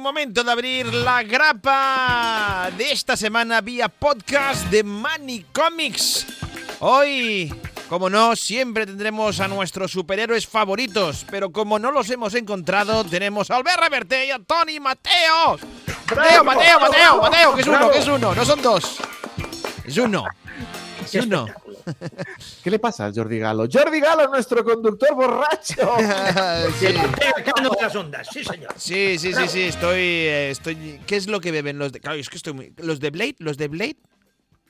momento de abrir la grapa de esta semana vía podcast de Money Comics. Hoy, como no, siempre tendremos a nuestros superhéroes favoritos, pero como no los hemos encontrado, tenemos a Albert Reverte y a Tony Mateos. Mateo, Mateo, Mateo, Mateo, que es uno, que es uno, no son dos. Es uno. Qué uno. espectáculo. ¿Qué le pasa a Jordi Galo? Jordi Galo, nuestro conductor borracho. sí. Pegando de las ondas, sí, señor. Sí, sí, sí, sí, estoy, eh, estoy. ¿Qué es lo que beben los de? Claro, es que estoy muy. Los de Blade, los de Blade,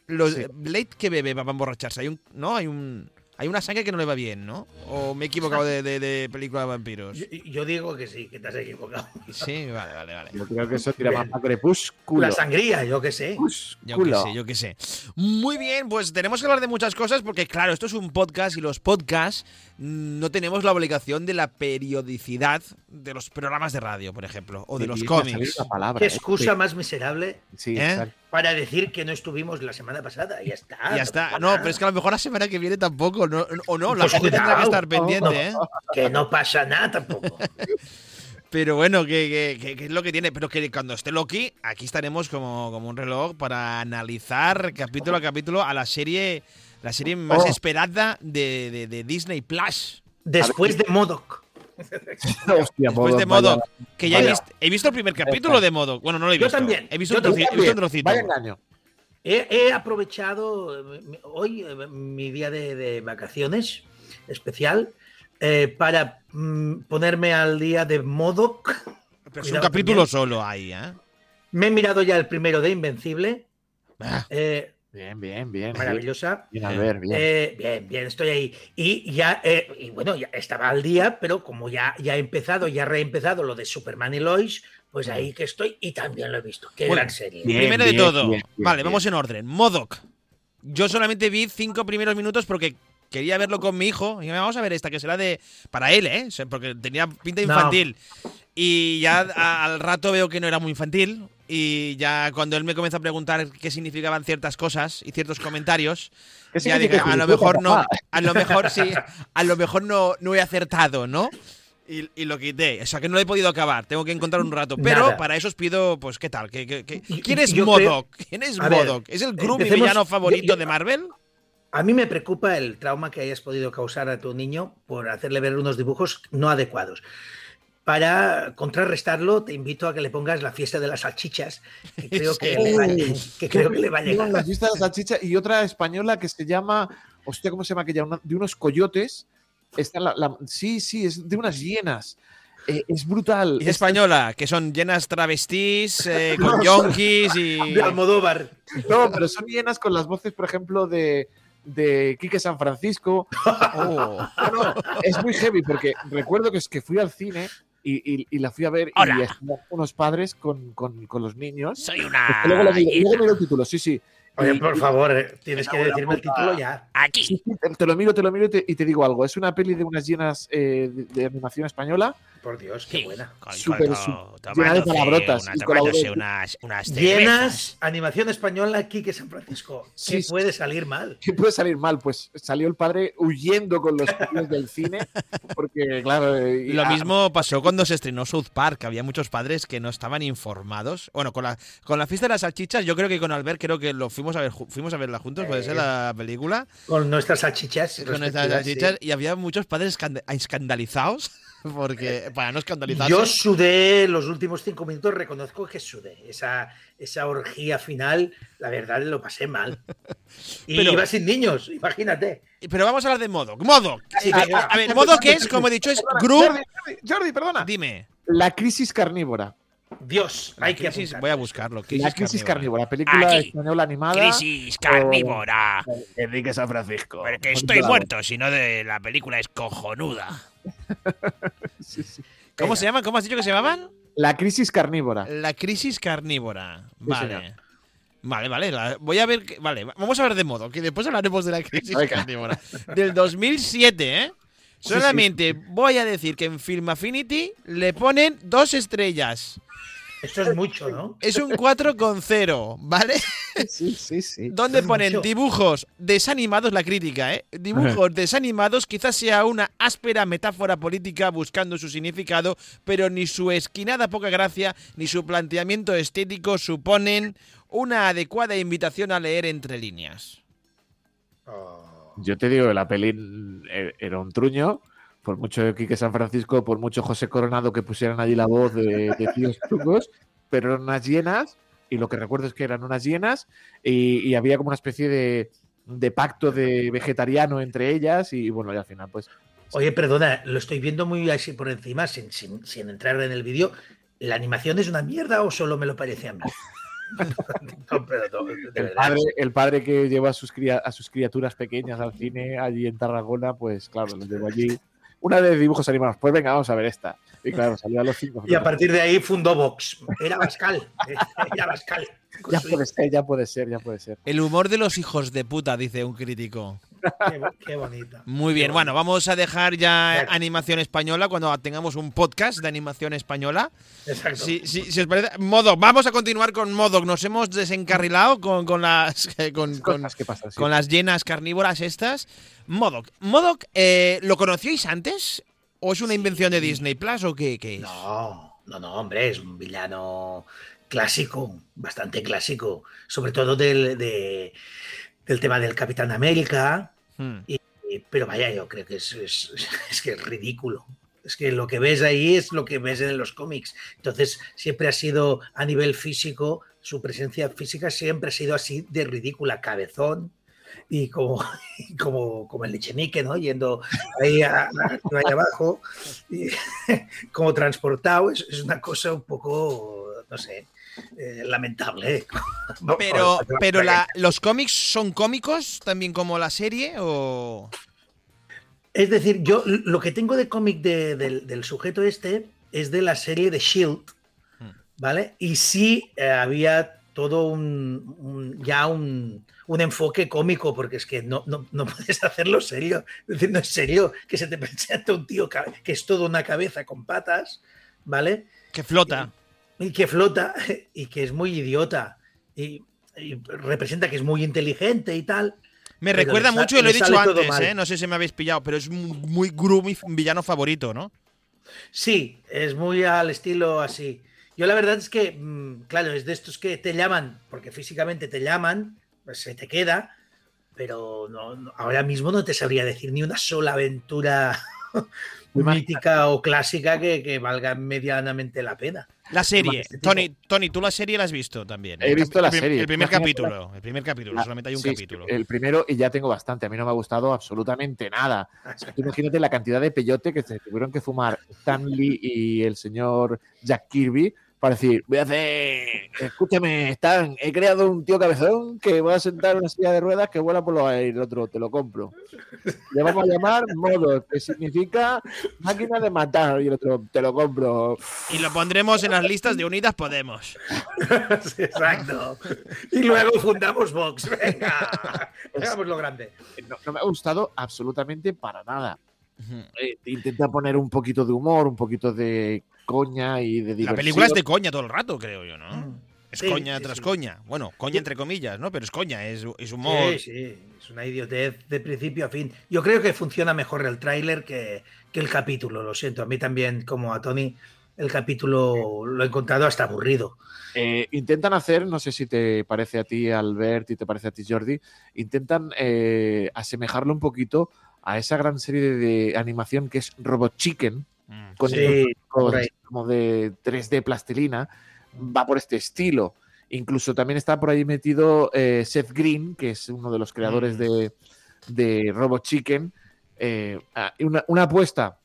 los Sí. de Blade que bebe para emborracharse. Hay un, no, hay un, hay una sangre que no le va bien, ¿no? O me he equivocado de, de- de película de vampiros. Yo, yo digo que sí, que te has equivocado. Sí, vale, vale, vale. Yo creo que eso tira más a crepúsculo. La sangría, yo qué sé. Yo qué sé, yo qué sé. Muy bien, pues tenemos que hablar de muchas cosas porque, claro, esto es un podcast y los podcasts no tenemos la obligación de la periodicidad de los programas de radio, por ejemplo, o de Sí, los cómics. la palabra, Qué ¿eh? excusa más miserable Sí, ¿Eh? para decir que no estuvimos la semana pasada. Ya está. ya está. No, pero es que a lo mejor la semana que viene tampoco, no, o no, la Pues gente tendrá que estar pendiente, ¿eh? Que no pasa nada tampoco. Pero bueno, que, que- que- que es lo que tiene. Pero que cuando esté Loki, aquí estaremos como, como un reloj para analizar capítulo a capítulo a la serie, la serie más Oh. esperada de, de- de Disney Plus. Después de Modoc. Hostia, Después de vaya- Modoc. Que ya he visto, he visto el primer capítulo de Modoc. Bueno, no lo he Yo visto. también, He visto, yo un, troci- he visto un trocito. Vaya engaño. He, he aprovechado eh, hoy, eh, mi día de, de vacaciones especial, eh, para mm, ponerme al día de Modoc. Pero es un capítulo también. solo ahí, ¿eh? Me he mirado ya el primero de Invencible. Ah, eh, Bien, bien, bien. maravillosa. Bien, a ver, bien. Eh, bien, bien, estoy ahí. Y ya, eh, y bueno, ya estaba al día, pero como ya, ya he empezado, ya he reempezado lo de Superman y Lois, pues ahí que estoy y también lo he visto. Qué Bueno, gran serie. bien. Primero de todo. bien, bien, vale, bien. vamos en orden. Modoc. Yo solamente vi cinco primeros minutos porque quería verlo con mi hijo. Y me vamos a ver esta, que será de. Para él, ¿eh? Porque tenía pinta No. infantil. Y ya al rato veo que no era muy infantil. Y ya cuando él me comenzó a preguntar qué significaban ciertas cosas y ciertos comentarios, ¿Qué ya dije, a lo mejor no, a lo mejor sí, a lo mejor no, no he acertado, ¿no? Y, y lo quité. O sea que no lo he podido acabar. Tengo que encontrar un rato. Pero Nada. para eso os pido, pues, ¿qué tal? ¿Qué, qué- qué- quién es yo Modoc? ¿Quién es Modoc? ¿Es el groovy empecemos- villano yo- favorito yo- de Marvel? A mí me preocupa el trauma que hayas podido causar a tu niño por hacerle ver unos dibujos no adecuados. Para contrarrestarlo, te invito a que le pongas la fiesta de las salchichas, que creo que, Sí. le, va, que creo que le va a llegar. La fiesta de la salchicha y otra española que se llama. Hostia, ¿cómo se llama aquella? Una- de unos coyotes. Está la, la- sí, sí, es de unas hienas. Eh, es brutal. Y Es- española, que son llenas travestís, eh, con yonkis y. De Almodóvar. No, pero son hienas con las voces, por ejemplo, de, de Quique San Francisco. Oh. No, no, es muy heavy porque recuerdo que es que fui al cine y, y- y la fui a ver Hola. y estaban unos padres con, con- con los niños. Soy una. luego, lo miro, luego miro el título, sí, sí. Oye, Y- por favor, eh, tienes que decirme el título ya. Aquí. sí, sí, te- te lo miro, te lo miro y te, y te digo algo. Es una peli de unas hienas eh, de, de animación española. Por Dios, qué Sí, buena. Súper, llena de palabrotas una- y tomándose colaboración. unas, unas. Llenas, animación española, Quique San Francisco. ¿Qué Sí, puede salir mal? ¿Qué puede salir mal? Pues salió el padre huyendo con los tíos del cine. Porque, claro. eh, y- Lo ah, mismo pasó cuando se estrenó South Park. Había muchos padres que no estaban informados. Bueno, con la, con la fiesta de las salchichas, yo creo que con Albert creo que lo fuimos a ver, fuimos a verla juntos, puede ser Eh, la película. Con nuestras salchichas. Con sí. salchichas. Y había muchos padres escand- escandalizados. Porque, para no escandalizarse. Yo sudé los últimos cinco minutos, reconozco que sudé. Esa, esa orgía final, la verdad, lo pasé mal. Y Pero- iba sin niños, imagínate. Pero vamos a hablar de Modoc. Modoc. Sí, a, a- a ver, Modoc es, como he dicho, es Jordi, Jordi, perdona. Dime. La crisis carnívora. Dios, La hay que crisis- voy a buscarlo. la crisis carnívora. Película Aquí. española animada. Crisis carnívora. Enrique San Francisco. Porque estoy muerto, si no de la película es cojonuda. Sí, sí. ¿Cómo Venga. se llaman? ¿Cómo has dicho que se llamaban? La crisis carnívora. La crisis carnívora. Vale. Vale, vale. la- voy a ver. que- vale, vamos a ver de modo, que después hablaremos de la crisis carnívora. Del 2007, ¿eh? Sí, sí, Solamente voy a decir que en Film Affinity le ponen dos estrellas. Esto es mucho, ¿no? Es un 4,0, ¿vale? Sí, sí, sí. Donde ponen Mucho. dibujos desanimados, la crítica, ¿eh? Dibujos desanimados, quizás sea una áspera metáfora política buscando su significado, pero ni su esquinada poca gracia ni su planteamiento estético suponen una adecuada invitación a leer entre líneas. Oh. Yo te digo la peli eh, era un truño. Por mucho Quique San Francisco, por mucho José Coronado que pusieran allí la voz de, de tíos trucos, pero eran unas llenas, y lo que recuerdo es que eran unas llenas, y, y había como una especie de, de pacto de vegetariano entre ellas, y bueno, y al final, pues. Oye, perdona, lo estoy viendo muy así por encima, sin, sin- sin entrar en el vídeo. ¿La animación es una mierda o solo me lo parece a mí? No, pero no, El padre, el padre que lleva a sus, a sus criaturas pequeñas al cine allí en Tarragona, pues claro, los llevo allí. Una de dibujos animados, pues venga, vamos a ver esta. Y claro, salió a los cinco. Y a partir de ahí fundó Vox. Era Bascal. Era Bascal. Con Ya puede ser, ya puede ser, ya puede ser. El humor de los hijos de puta, dice un crítico. Qué, qué bonita. Muy bien, bueno, vamos a dejar ya animación española cuando tengamos un podcast de animación española. Exacto. Si, si- si os parece, Modoc, vamos a continuar con Modoc. Nos hemos desencarrilado con, con las con, con- Cosas que pasan, sí. con las llenas carnívoras estas. Modoc, Modoc, eh, ¿lo conocíais antes? ¿O es una invención de Disney Plus o qué, qué es? No, no, no, hombre, es un villano clásico, bastante clásico, sobre todo del, de- del tema del Capitán América, Hmm. eh, pero vaya, yo creo que es, es- es que es ridículo. Es que lo que ves ahí es lo que ves en los cómics. Entonces, siempre ha sido a nivel físico, su presencia física siempre ha sido así de ridícula, cabezón y como, y como, como el Echenique, ¿no? Yendo ahí, a- a- ahí abajo, y como transportado, es, es una cosa un poco, no sé, eh, lamentable. ¿eh? Pero, pero la- los cómics son cómicos también como la serie o. Es decir, yo lo que tengo de cómic de- del, del sujeto este es de la serie de Shield, Hmm. ¿vale? Y sí eh, había todo un, un- ya un, un enfoque cómico, porque es que no, no, no puedes hacerlo serio. Es decir, no es serio que se te presente un tío que es toda una cabeza con patas, ¿vale? que flota? Y que flota y que es muy idiota y, y representa que es muy inteligente y tal. Me recuerda mucho, y lo he dicho antes. ¿eh? no sé si me habéis pillado, pero es mu- muy Gru, mi villano favorito, ¿no? Sí, es muy al estilo así. Yo la verdad es que, mm, claro, es de estos que te llaman, porque físicamente te llaman, pues se te queda, pero no, no- ahora mismo no te sabría decir ni una sola aventura Muy mítica o clásica que, que valga medianamente la pena. La serie. este. Tony, Tony, tú la serie la has visto también. He El visto la serie. El primer capítulo. El primer capítulo, Ah, solamente hay un sí, capítulo. El primero, y ya tengo bastante. A mí no me ha gustado absolutamente nada. O sea, tú imagínate la cantidad de peyote que se tuvieron que fumar Stan Lee y el señor Jack Kirby para decir, voy a hacer, escúchame, Stan, he creado un tío cabezón que voy a sentar en una silla de ruedas que vuela por los aires, el otro, te lo compro. Le vamos a llamar modo, que significa máquina de matar, y el otro, te lo compro. Y lo pondremos en las listas de Unidas Podemos. Sí, Exacto. Y luego fundamos Vox. Venga, hagamos lo grande. No, no me ha gustado absolutamente para nada. Eh, intenta poner un poquito de humor, un poquito de coña y de diversión. La película es de coña todo el rato, creo yo, ¿no? Es Sí, coña sí, tras sí. coña. Bueno, coña entre comillas, ¿no? Pero es coña, es, es humor. Sí, sí, es una idiotez de principio a fin. Yo creo que funciona mejor el tráiler que, que el capítulo, lo siento. A mí también, como a Tony, el capítulo lo he encontrado hasta aburrido. Eh, intentan hacer, no sé si te parece a ti, Albert, y te parece a ti, Jordi, intentan eh, asemejarlo un poquito a esa gran serie de, de animación que es Robot Chicken, Mm. con Sí, como de 3D plastilina, va por este estilo. Incluso también está por ahí metido eh, Seth Green, que es uno de los creadores Mm. de, de Robot Chicken. eh, ah, una, una apuesta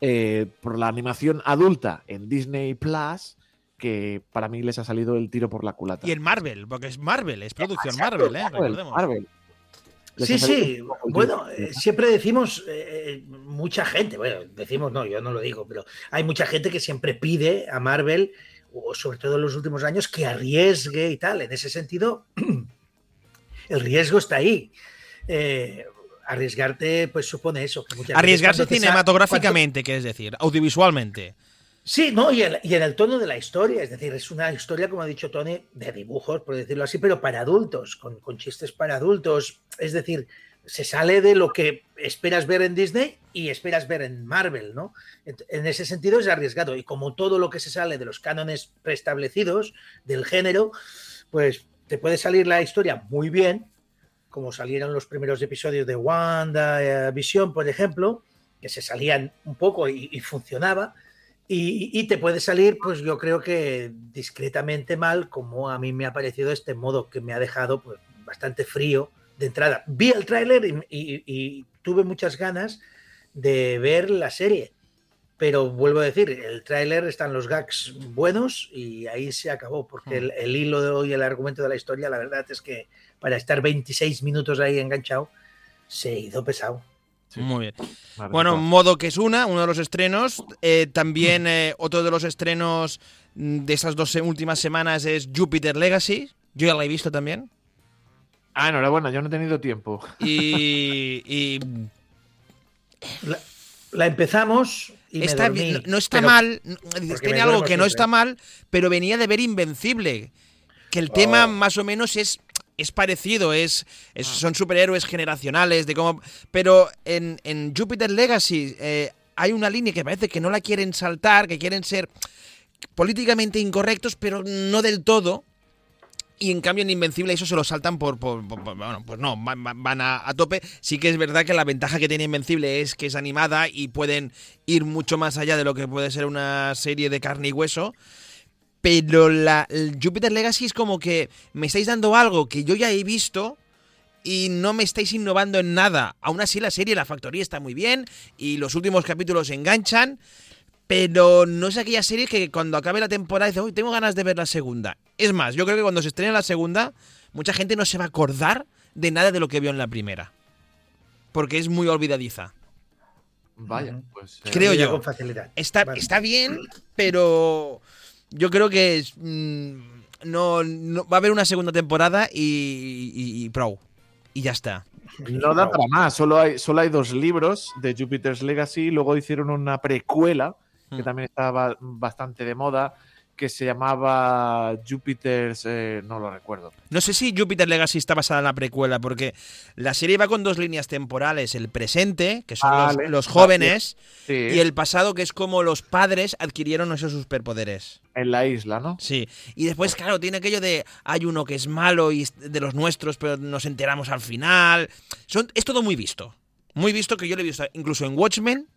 eh, por la animación adulta en Disney Plus, que para mí les ha salido el tiro por la culata. Y en Marvel, porque es Marvel, es producción Exacto, Marvel, ¿eh? Marvel, Recordemos. Marvel. Sí, sí. Bueno, eh, siempre decimos, eh, mucha gente, bueno, decimos no, yo no lo digo, pero hay mucha gente que siempre pide a Marvel, o sobre todo en los últimos años, que arriesgue y tal. En ese sentido, el riesgo está ahí. Eh, arriesgarte, pues supone eso. que Arriesgarse cuando cinematográficamente, que es decir, audiovisualmente. Sí, no, y, el- y en el tono de la historia, es decir, es una historia, como ha dicho Tony, de dibujos, por decirlo así, pero para adultos, con, con chistes para adultos. Es decir, se sale de lo que esperas ver en Disney y esperas ver en Marvel, ¿no? En ese sentido es arriesgado. Y como todo lo que se sale de los cánones preestablecidos del género, pues te puede salir la historia muy bien, como salieron los primeros episodios de Wanda, eh, Visión, por ejemplo, que se salían un poco y funcionaba. Y, y te puede salir, pues yo creo que discretamente mal, como a mí me ha parecido este modo que me ha dejado pues, bastante frío de entrada. Vi el tráiler y, y- y tuve muchas ganas de ver la serie. Pero vuelvo a decir, el tráiler están los gags buenos y ahí se acabó, porque el, el hilo y el argumento de la historia, la verdad es que para estar 26 minutos ahí enganchado, se hizo pesado. Sí. Muy bien. Vale, Bueno, pues, modo que es una, uno de los estrenos. Eh, también eh, otro de los estrenos mm, de estas dos últimas semanas es Jupiter Legacy. Yo ya la he visto también. Ah, enhorabuena, yo no he tenido tiempo. Y, y La, la empezamos y me está dormí, bien, no, no está pero- mal. Tiene algo que no está mal, pero venía de ver Invencible. Que el tema Oh. más o menos es, es parecido, es, es- son superhéroes generacionales, de cómo. Pero en, en Jupiter Legacy eh, hay una línea que parece que no la quieren saltar, que quieren ser políticamente incorrectos, pero no del todo. Y en cambio en Invencible eso se lo saltan por... por- por- por- bueno, pues no, van, van- van a, a tope. Sí que es verdad que la ventaja que tiene Invencible es que es animada y pueden ir mucho más allá de lo que puede ser una serie de carne y hueso. Pero la el Jupiter Legacy es como que me estáis dando algo que yo ya he visto y no me estáis innovando en nada. Aún así la serie, la factoría está muy bien y los últimos capítulos enganchan. Pero no es aquella serie que cuando acabe la temporada dice, uy, tengo ganas de ver la segunda. Es más, yo creo que cuando se estrene la segunda, mucha gente no se va a acordar de nada de lo que vio en la primera. Porque es muy olvidadiza. Vaya, pues. eh, Creo yo. Con facilidad. Está, Vale. está bien, pero yo creo que es, mm, no, no- va a haber una segunda temporada y, y, y pro. Y ya está. No da para más, solo hay, solo hay dos libros de Jupiter's Legacy, luego hicieron una precuela que Mm. también estaba bastante de moda, que se llamaba Jupiter's, eh, no lo recuerdo. No sé si Jupiter Legacy está basada en la precuela, porque la serie va con dos líneas temporales. El presente, que son los- Vale, los, vale. jóvenes, Sí, y el pasado, que es como los padres adquirieron esos superpoderes. en la isla, ¿no? Sí. Y después, claro, tiene aquello de hay uno que es malo y de los nuestros, pero nos enteramos al final. Son, es todo muy visto. Muy visto que yo lo he visto incluso en Watchmen.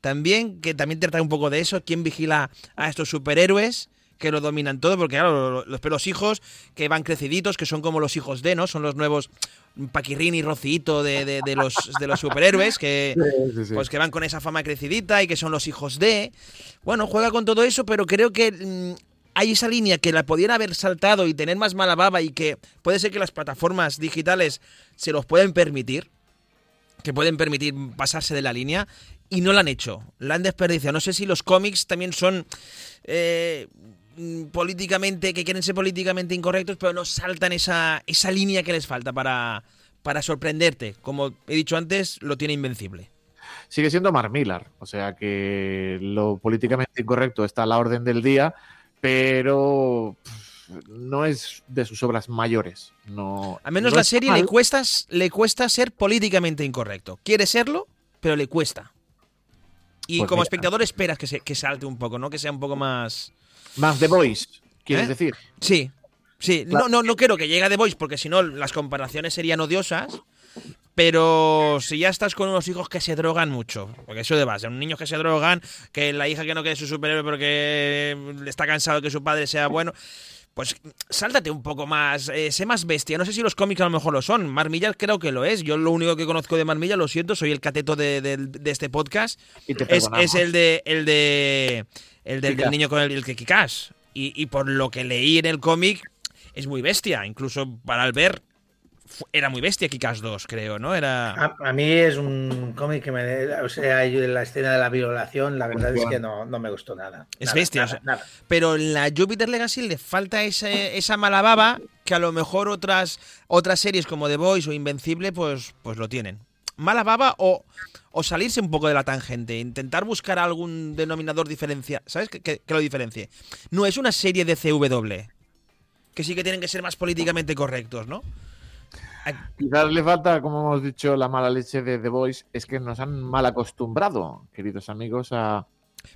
También, que también trata un poco de eso. ¿Quién vigila a estos superhéroes? Que lo dominan todo, porque claro, los, los hijos que van creciditos, que son como los hijos de, ¿no? Son los nuevos Paquirrín y Rocito de, de- de los, de los superhéroes, que, pues que van con esa fama crecidita y que son los hijos de. Bueno, juega con todo eso, pero creo que mm, hay esa línea que la pudiera haber saltado y tener más mala baba y que puede ser que las plataformas digitales se los pueden permitir, que pueden permitir pasarse de la línea y no la han hecho, la han desperdiciado. No sé si los cómics también son eh, políticamente, que quieren ser políticamente incorrectos, pero no saltan esa, esa línea que les falta para, para sorprenderte. Como he dicho antes, lo tiene invencible. Sigue siendo Mark Millar, o sea que lo políticamente incorrecto está a la orden del día, pero pff, no es de sus obras mayores. No, Al menos no la serie le cuesta, le cuesta ser políticamente incorrecto. Quiere serlo, pero le cuesta. Y Pues como mira. espectador esperas que, se, que salte un poco, ¿no? Que sea un poco más... Más The Voice, quieres ¿Eh? decir. Sí, sí. No, no, no quiero que llegue a The Voice porque si no las comparaciones serían odiosas. Pero si ya estás con unos hijos que se drogan mucho, porque eso de base, un niño que se drogan, que la hija que no quiere su superhéroe porque está cansado de que su padre sea bueno, pues sáltate un poco más, eh, sé más bestia. No sé si los cómics a lo mejor lo son. Marmilla creo que lo es. Yo lo único que conozco de Marmilla, lo siento, soy el cateto de, de- de este podcast. Y te Es, es el de el de el del, niño con el, el que Kikás. Y, y por lo que leí en el cómic, es muy bestia. Incluso para el ver, era muy bestia Kikás 2, creo, ¿no? Era. A, a mí es un cómic que me. O sea, yo en la escena de la violación, la verdad es que no, no me gustó nada. Es Nada, bestia, nada, o sea, nada. Pero en la Jupiter Legacy le falta ese- esa mala baba que a lo mejor otras, otras series como The Voice o Invencible, pues, pues lo tienen. Mala baba o, o salirse un poco de la tangente, intentar buscar algún denominador diferencial, ¿sabes? Que, que- que lo diferencie. No es una serie de CW, que sí que tienen que ser más políticamente correctos, ¿no? Quizás le falta, como hemos dicho, la mala leche de The Voice, es que nos han mal acostumbrado, queridos amigos, a...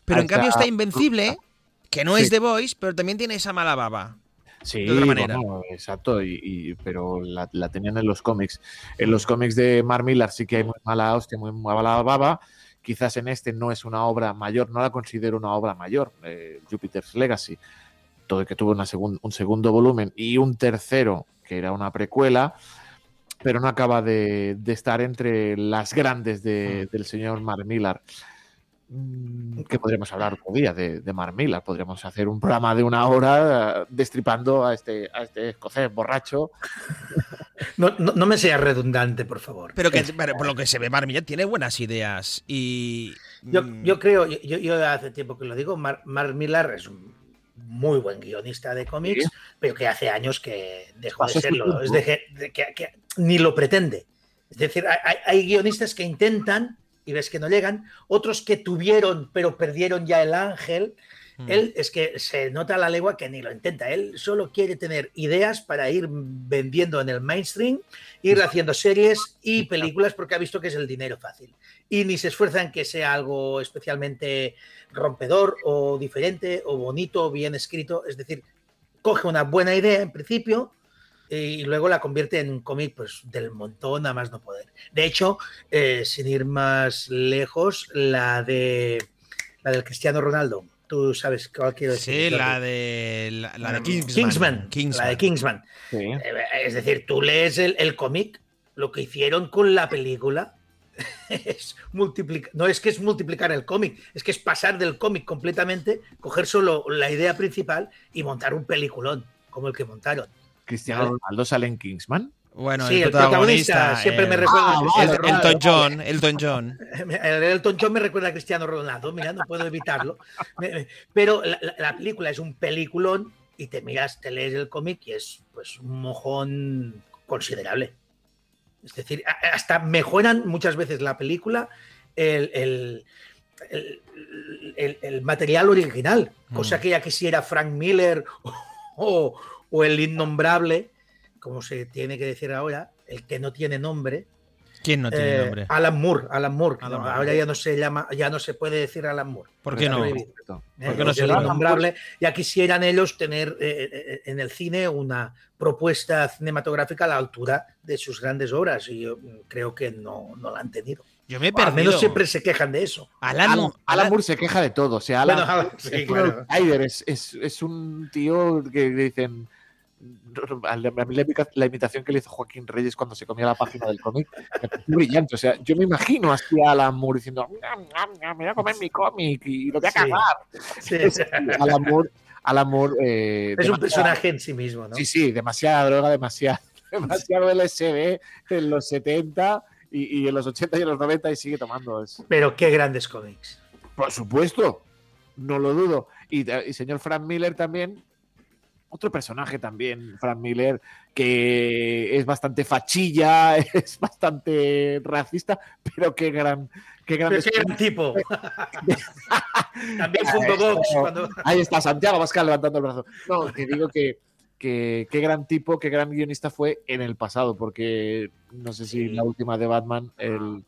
Pero a en cambio está Invencible, que no Sí. es The Voice, pero también tiene esa mala baba. Sí, de otra manera. bueno, exacto, y, y- pero la, la tenían en los cómics. En los cómics de Mark Millar sí que hay muy mala hostia, muy mala baba. Quizás en este no es una obra mayor, no la considero una obra mayor, eh, Jupiter's Legacy. Todo el que tuvo una segun- un segundo volumen y un tercero, que era una precuela, pero no acaba de, de estar entre las grandes de- del señor Mark Millar. Mm, que podríamos hablar otro día de, de Mark Millar. Podríamos hacer un programa de una hora eh, destripando a este, a este escocés borracho. No, no- no me seas redundante, por favor. Pero que pero por lo que se ve, Marmilla tiene buenas ideas. Y. Yo, mm, yo creo, yo, hace tiempo que lo digo, Mar- Mark Millar es un muy buen guionista de cómics, Sí. pero que hace años que dejó de serlo. Es de que, de que- que ni lo pretende. Es decir, hay guionistas que intentan y ves que no llegan, otros que tuvieron pero perdieron ya el ángel. mm. Él es que se nota a la legua que ni lo intenta. Él solo quiere tener ideas para ir vendiendo en el mainstream, ir haciendo series y películas porque ha visto que es el dinero fácil. Y ni se esfuerza en que sea algo especialmente rompedor o diferente o bonito o bien escrito. Es decir, coge una buena idea en principio y luego la convierte en un cómic pues, del montón a más no poder. De hecho, eh, sin ir más lejos, la de la del Cristiano Ronaldo. Tú sabes cuál quiero decir. Sí, la de. La, la de Kingsman. Kingsman. La de Kingsman. Sí. Eh, Es decir, tú lees el, el cómic, lo que hicieron con la película es multiplicar. No es que es multiplicar el cómic, es que es pasar del cómic completamente, coger solo la idea principal y montar un peliculón como el que montaron. Cristiano Ronaldo sale en Kingsman. Bueno, sí, el el protagonista protagonista. siempre me eh, recuerda. Ah, a. Elton John. Elton John. El Elton John me recuerda a Cristiano Ronaldo, mira, no puedo evitarlo. Pero la, la- la película es un peliculón y te miras, te lees el cómic y es pues un mojón considerable. Es decir, hasta mejoran muchas veces la película el, el- el- el- el material original, cosa Mm. que ya quisiera Frank Miller o, o el innombrable, como se tiene que decir ahora, el que no tiene nombre, ¿Quién no tiene eh, nombre? Alan Moore, Alan Moore. que Alan no, Moore. ahora ya no se llama, ya no se puede decir Alan Moore. ¿Por qué no? prohibido. ¿eh? ¿Por qué no Es se innombrable. Ya quisieran ellos tener eh, eh, en el cine una propuesta cinematográfica a la altura de sus grandes obras y yo creo que no, no la han tenido. Yo me he Al menos siempre se quejan de eso. Alan, Alan, Alan Moore se queja de todo. O sea, Alan, Bueno, Alan- sí, es, un claro. outsider, es, es- es un tío que dicen. A mí la, imita- la imitación que le hizo Joaquín Reyes cuando se comía la página del cómic me pareció brillante. O sea, yo me imagino así a Alan Moore diciendo: "Ñam, ñam, ñam, Me voy a comer mi cómic y lo voy a Sí. cagar. Sí. Alan Moore, Alan Moore, eh, Es un personaje en sí mismo, ¿no? Sí, sí, demasiada droga, demasiado, demasiado LSD en los 70 y, y en los 80 y en los 90 y sigue tomando. Es- Pero qué grandes cómics. por supuesto, no lo dudo. Y, y señor Frank Miller también, otro personaje también, Frank Miller, que es bastante fachilla, es bastante racista, pero qué gran, qué gran Pero qué gran tipo. También cuando... Ahí está, Santiago Pascal levantando el brazo. No, que digo que, que qué gran tipo, qué gran guionista fue en el pasado, porque no sé si Sí. la última de Batman, el,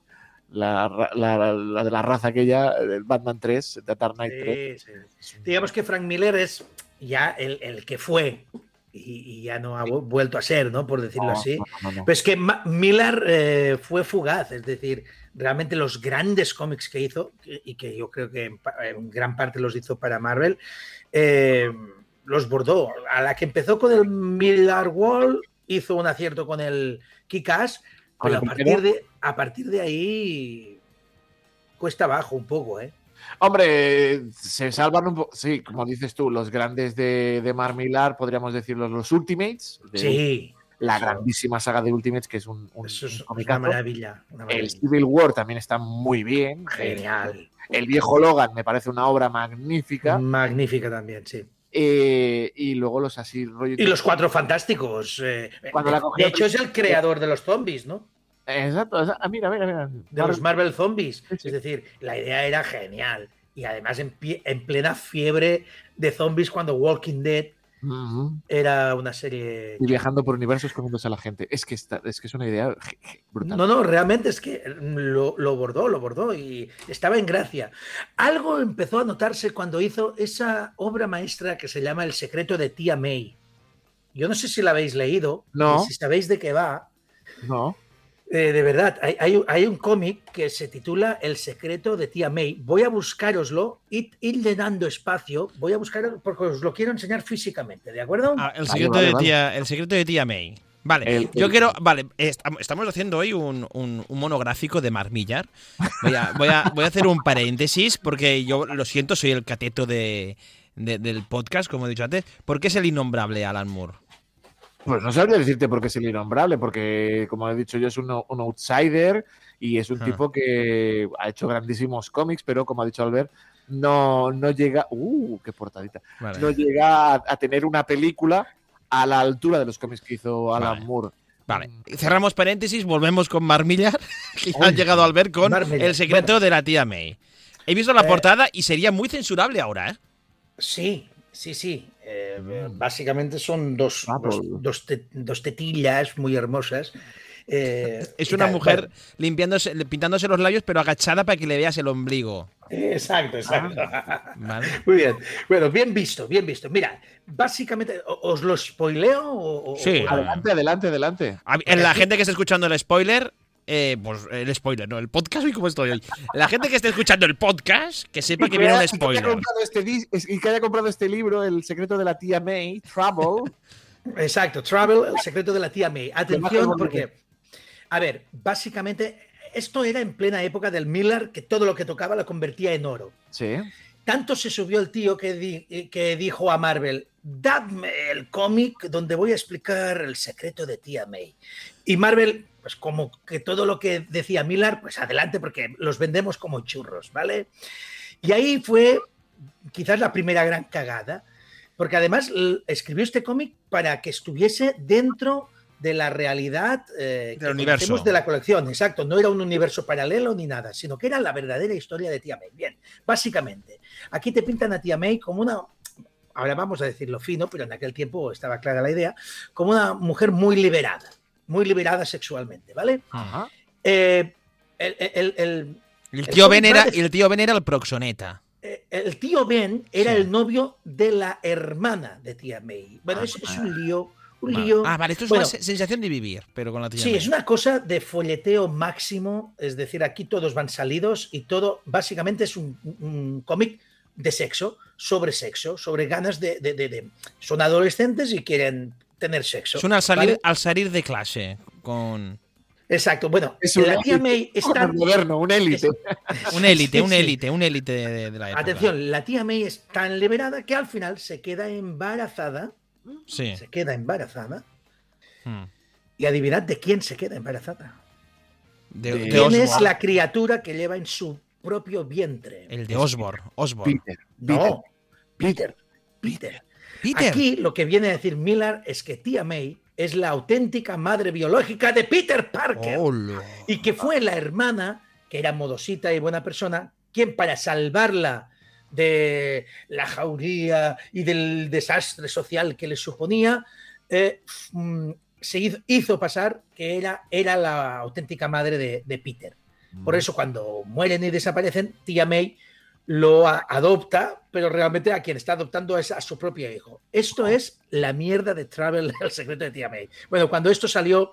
la, ra- la- la de la raza aquella, el Batman 3, The Dark Knight 3. Sí, sí. Digamos que Frank Miller es ya el, el que fue y, y ya no ha vu- vuelto a ser, ¿no? Por decirlo No, así. no. Pero es que Ma- Miller eh, fue fugaz, es decir, realmente los grandes cómics que hizo, y que yo creo que en, gran parte los hizo para Marvel, eh, los bordó. A la que empezó con el Miller Wall, hizo un acierto con el Kick-Ass, pero a partir, de, a partir de ahí cuesta abajo un poco, ¿eh? Hombre, se salvan un poco, sí, como dices tú, los grandes de, de Millar, podríamos decirlos los Ultimates, de Sí, la grandísima saga de Ultimates, que es un, un, eso es un una maravilla. una El maravilla. Civil War también está muy bien. Genial. El viejo Logan me parece una obra magnífica. Magnífica también, sí. Eh, y luego los así rollo. Y los cuatro fantásticos. eh, Cuando de, la cogió- de hecho, es el creador de los zombies, ¿no? Exacto, ah, mira, mira, mira. de los Marvel Zombies. Es decir, la idea era genial. Y además en, en plena fiebre de zombies cuando Walking Dead Era una serie... Y viajando por universos comiéndose a la gente. Es que, está, es que es una idea brutal. No, no, realmente es que lo, lo bordó, lo bordó y estaba en gracia. Algo empezó a notarse cuando hizo esa obra maestra que se llama El secreto de tía May. Yo no sé si la habéis leído, No. si sabéis de qué va. No. Eh, de verdad, hay, hay un- hay un cómic que se titula El secreto de tía May. Voy a buscároslo, id, idle dando espacio. Voy a buscarlo porque os lo quiero enseñar físicamente, ¿de acuerdo? Ah, el, Vale, secreto vale, de vale. tía, el secreto de tía May. Vale, El- yo el- quiero. Vale, estam- estamos haciendo hoy un, un- un monográfico de Marmillar. Voy a, voy, a, voy a hacer un paréntesis porque yo lo siento, soy el cateto de, de- del podcast, como he dicho antes. ¿Por qué es el innombrable Alan Moore? Pues no sabría decirte por qué es el innombrable, porque como he dicho yo es un, un outsider y es un Ah. tipo que ha hecho grandísimos cómics, pero como ha dicho Albert, no, no llega, uh, qué portadita, Vale. no llega a, a tener una película a la altura de los cómics que hizo Alan Vale. Moore. Vale, cerramos paréntesis, volvemos con Marmillar, que ya ha Uy. llegado al ver con Marmillar. el secreto de la tía May. He visto la Eh, portada y sería muy censurable ahora, ¿eh? Sí, sí, sí. Eh, Mm. Básicamente son dos, Ah, dos, pues- dos te- dos tetillas muy hermosas. Eh, Es una tal. mujer Bueno, limpiándose, pintándose los labios, pero agachada para que le veas el ombligo. exacto, exacto. ¿vale? Muy bien. Bueno, bien visto, bien visto. Mira, básicamente, ¿o- ¿os lo spoileo? O, Sí. o- Adelante, adelante, adelante. En la gente que está escuchando el spoiler, eh, pues el spoiler, no, el podcast, uy, ¿cómo estoy hoy? La gente que esté escuchando el podcast, que sepa que viene un Y que haya spoiler. este y que haya comprado este libro, El secreto de la tía May, Trouble. Exacto, Travel, el secreto de la tía May. Atención, porque, a ver, básicamente, esto era en plena época del Miller, que todo lo que tocaba lo convertía en oro. sí. Tanto se subió el tío que, di- que dijo a Marvel, dadme el cómic donde voy a explicar el secreto de tía May. Y Marvel, pues como que todo lo que decía Miller, pues adelante porque los vendemos como churros, ¿vale? Y ahí fue quizás la primera gran cagada, porque además escribió este cómic para que estuviese dentro de la realidad eh, Del universo. conocemos de la colección, exacto, no era un universo paralelo ni nada, sino que era la verdadera historia de Tía May. Bien, básicamente, aquí te pintan a Tía May como una, ahora vamos a decirlo fino, pero en aquel tiempo estaba clara la idea, como una mujer muy liberada, muy liberada sexualmente, ¿vale? Ajá. Eh, el, el- el- el- El el tío, ben era, el tío Ben era el proxoneta. eh, el tío Ben era Sí. el novio de la hermana de Tía May. Bueno, es, es un lío, un Vale. lío. Ah, vale, esto es Bueno, una se- sensación de vivir, pero con la tía Sí, May. es una cosa de folleteo máximo, es decir, aquí todos van salidos y todo básicamente es un, un cómic de sexo, sobre sexo, sobre ganas de, de- de- de- Son adolescentes y quieren tener sexo. Es un al salir, ¿vale? al salir de clase, con Exacto, bueno, Es la tía. May está... moderno, un élite. un élite, un élite, un élite de, de la época. Atención, la tía May es tan liberada que al final se queda embarazada, Sí. se queda embarazada, Hmm. y adivinad de quién se queda embarazada. De, De- de ¿Quién es la criatura que lleva en su propio vientre? El de Osborn. Osborn. Peter. No, Peter. Peter. Peter. Aquí lo que viene a decir Miller es que tía May es la auténtica madre biológica de Peter Parker Hola. y que fue la hermana, que era modosita y buena persona, quien para salvarla de la jauría y del desastre social que le suponía, eh, mm, se hizo, hizo pasar que era, era la auténtica madre de, de Peter. Por eso cuando mueren y desaparecen, tía May lo adopta, pero realmente a quien está adoptando es a su propio hijo. Esto es la mierda de Travel, el secreto de tía May. Bueno, cuando esto salió,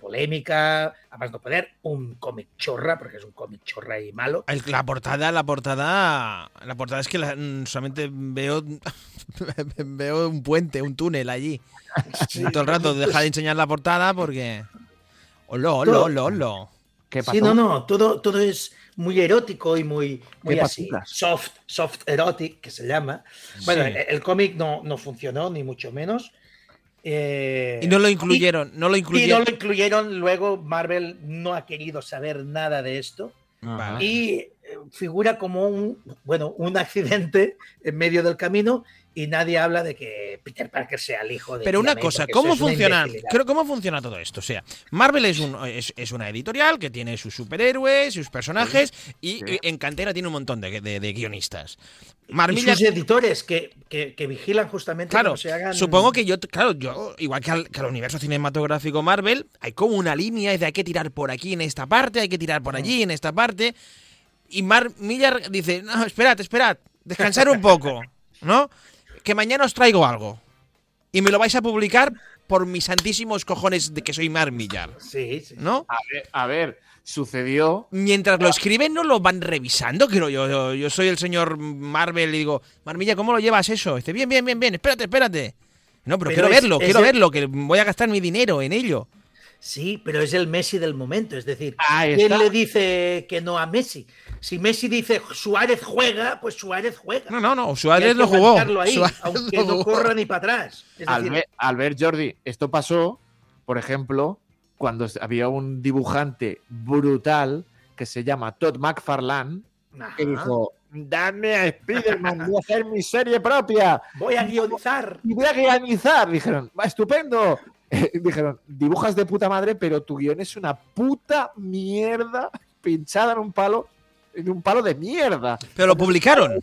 polémica, a más no poder, un cómic chorra, porque es un cómic chorra y malo. El- La portada, la portada. La portada es que la- mm, solamente veo. veo un puente, un túnel allí. Todo el rato deja de enseñar la portada porque. Hola, hola, Todo. hola, hola. ¿Qué pasó? Sí, no, no, todo, todo es muy erótico y muy, muy ¿Qué así, soft, soft erotic, que se llama. Bueno, Sí. el, el cómic no, no funcionó, ni mucho menos. Eh, Y no lo incluyeron, no lo Y, y no incluyeron. lo incluyeron, luego Marvel no ha querido saber nada de esto. Ajá. Y eh, figura como un, bueno, un accidente en medio del camino y nadie habla de que Peter Parker sea el hijo de. Pero una cosa, ¿cómo es funciona, creo, ¿cómo funciona todo esto? O sea, Marvel es, un, es, es una editorial que tiene sus superhéroes, sus personajes, y Sí. en cantera tiene un montón de, de- de guionistas. Y Marmilla, sus editores que, que, que vigilan justamente que claro, no se hagan. supongo que yo, claro, yo, igual que al, que al universo cinematográfico Marvel, hay como una línea es de hay que tirar por aquí en esta parte, hay que tirar por allí en esta parte. Y Mar Millar dice, no, esperad, esperad, descansar un poco, ¿no? Que mañana os traigo algo. Y me lo vais a publicar por mis santísimos cojones de que soy Mar Millar, Sí, sí. ¿no? A ver, a ver, sucedió. Mientras lo escriben, no lo van revisando. Creo yo, yo, yo soy el señor Marvel y digo, Marmilla, ¿cómo lo llevas eso? Dice, bien, bien, bien, bien, espérate, espérate. No, pero, Pero quiero es- verlo, es quiero el- verlo, que voy a gastar mi dinero en ello. Sí, pero es el Messi del momento. Es decir, Ahí ¿quién le dice que no a Messi? Si Messi dice Suárez juega, pues Suárez juega. No, no, no, Suárez lo jugó. aguantarlo ahí, Suárez aunque lo no jugó. corra ni para atrás. Es Al decir, ver, al ver, Jordi, esto pasó, por ejemplo, cuando había un dibujante brutal que se llama Todd McFarlane, que dijo: Dame a Spider-Man, voy a hacer mi serie propia voy a guionizar. y voy a guionizar. Dijeron: Va, estupendo. Dijeron: Dibujas de puta madre, pero tu guion es una puta mierda pinchada en un palo, un palo de mierda. Pero lo publicaron.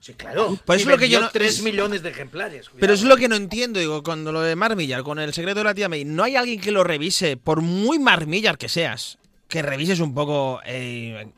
Sí, claro. Pues Y es lo que yo no- 3 es- millones de ejemplares. Pero es lo que no entiendo, digo, cuando lo de Marmillar, con el secreto de la tía May, no hay alguien que lo revise, por muy Marmillar que seas, que revises un poco. eh,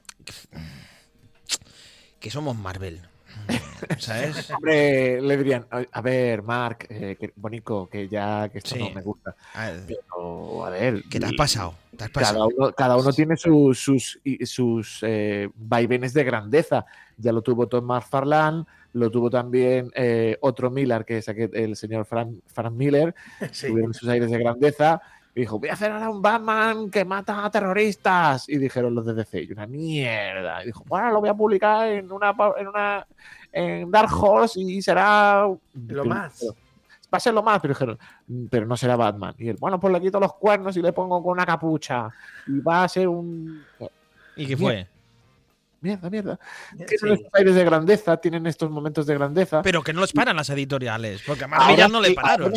que somos Marvel. ¿Sabes? Hombre, le dirían: A ver, Mark, eh, que, Bonico, que ya que esto Sí. no me gusta. A ver, Pero, a ver, ¿Qué te has pasado? ¿Te has Cada pasado? uno, cada uno tiene sus, sus, sus eh, vaivenes de grandeza. Ya lo tuvo Tom McFarlane, lo tuvo también eh, otro Miller, que es aquel- el señor Frank, Frank Miller, Sí. tuvieron sus aires de grandeza. Y dijo, voy a hacer ahora un Batman que mata a terroristas. Y dijeron los de DC, y una mierda. Y dijo, bueno, lo voy a publicar en una, en una en Dark Horse y será... Lo más. Va a ser lo más, pero dijeron, "Mm, pero no será Batman. Y él, bueno, pues le quito los cuernos y le pongo con una capucha. Y va a ser un... ¿Y qué fue? Mierda, mierda. Sí. Tienen estos aires de grandeza, tienen estos momentos de grandeza. Pero que no los paran las editoriales, porque a Marmillar no le sí, pararon.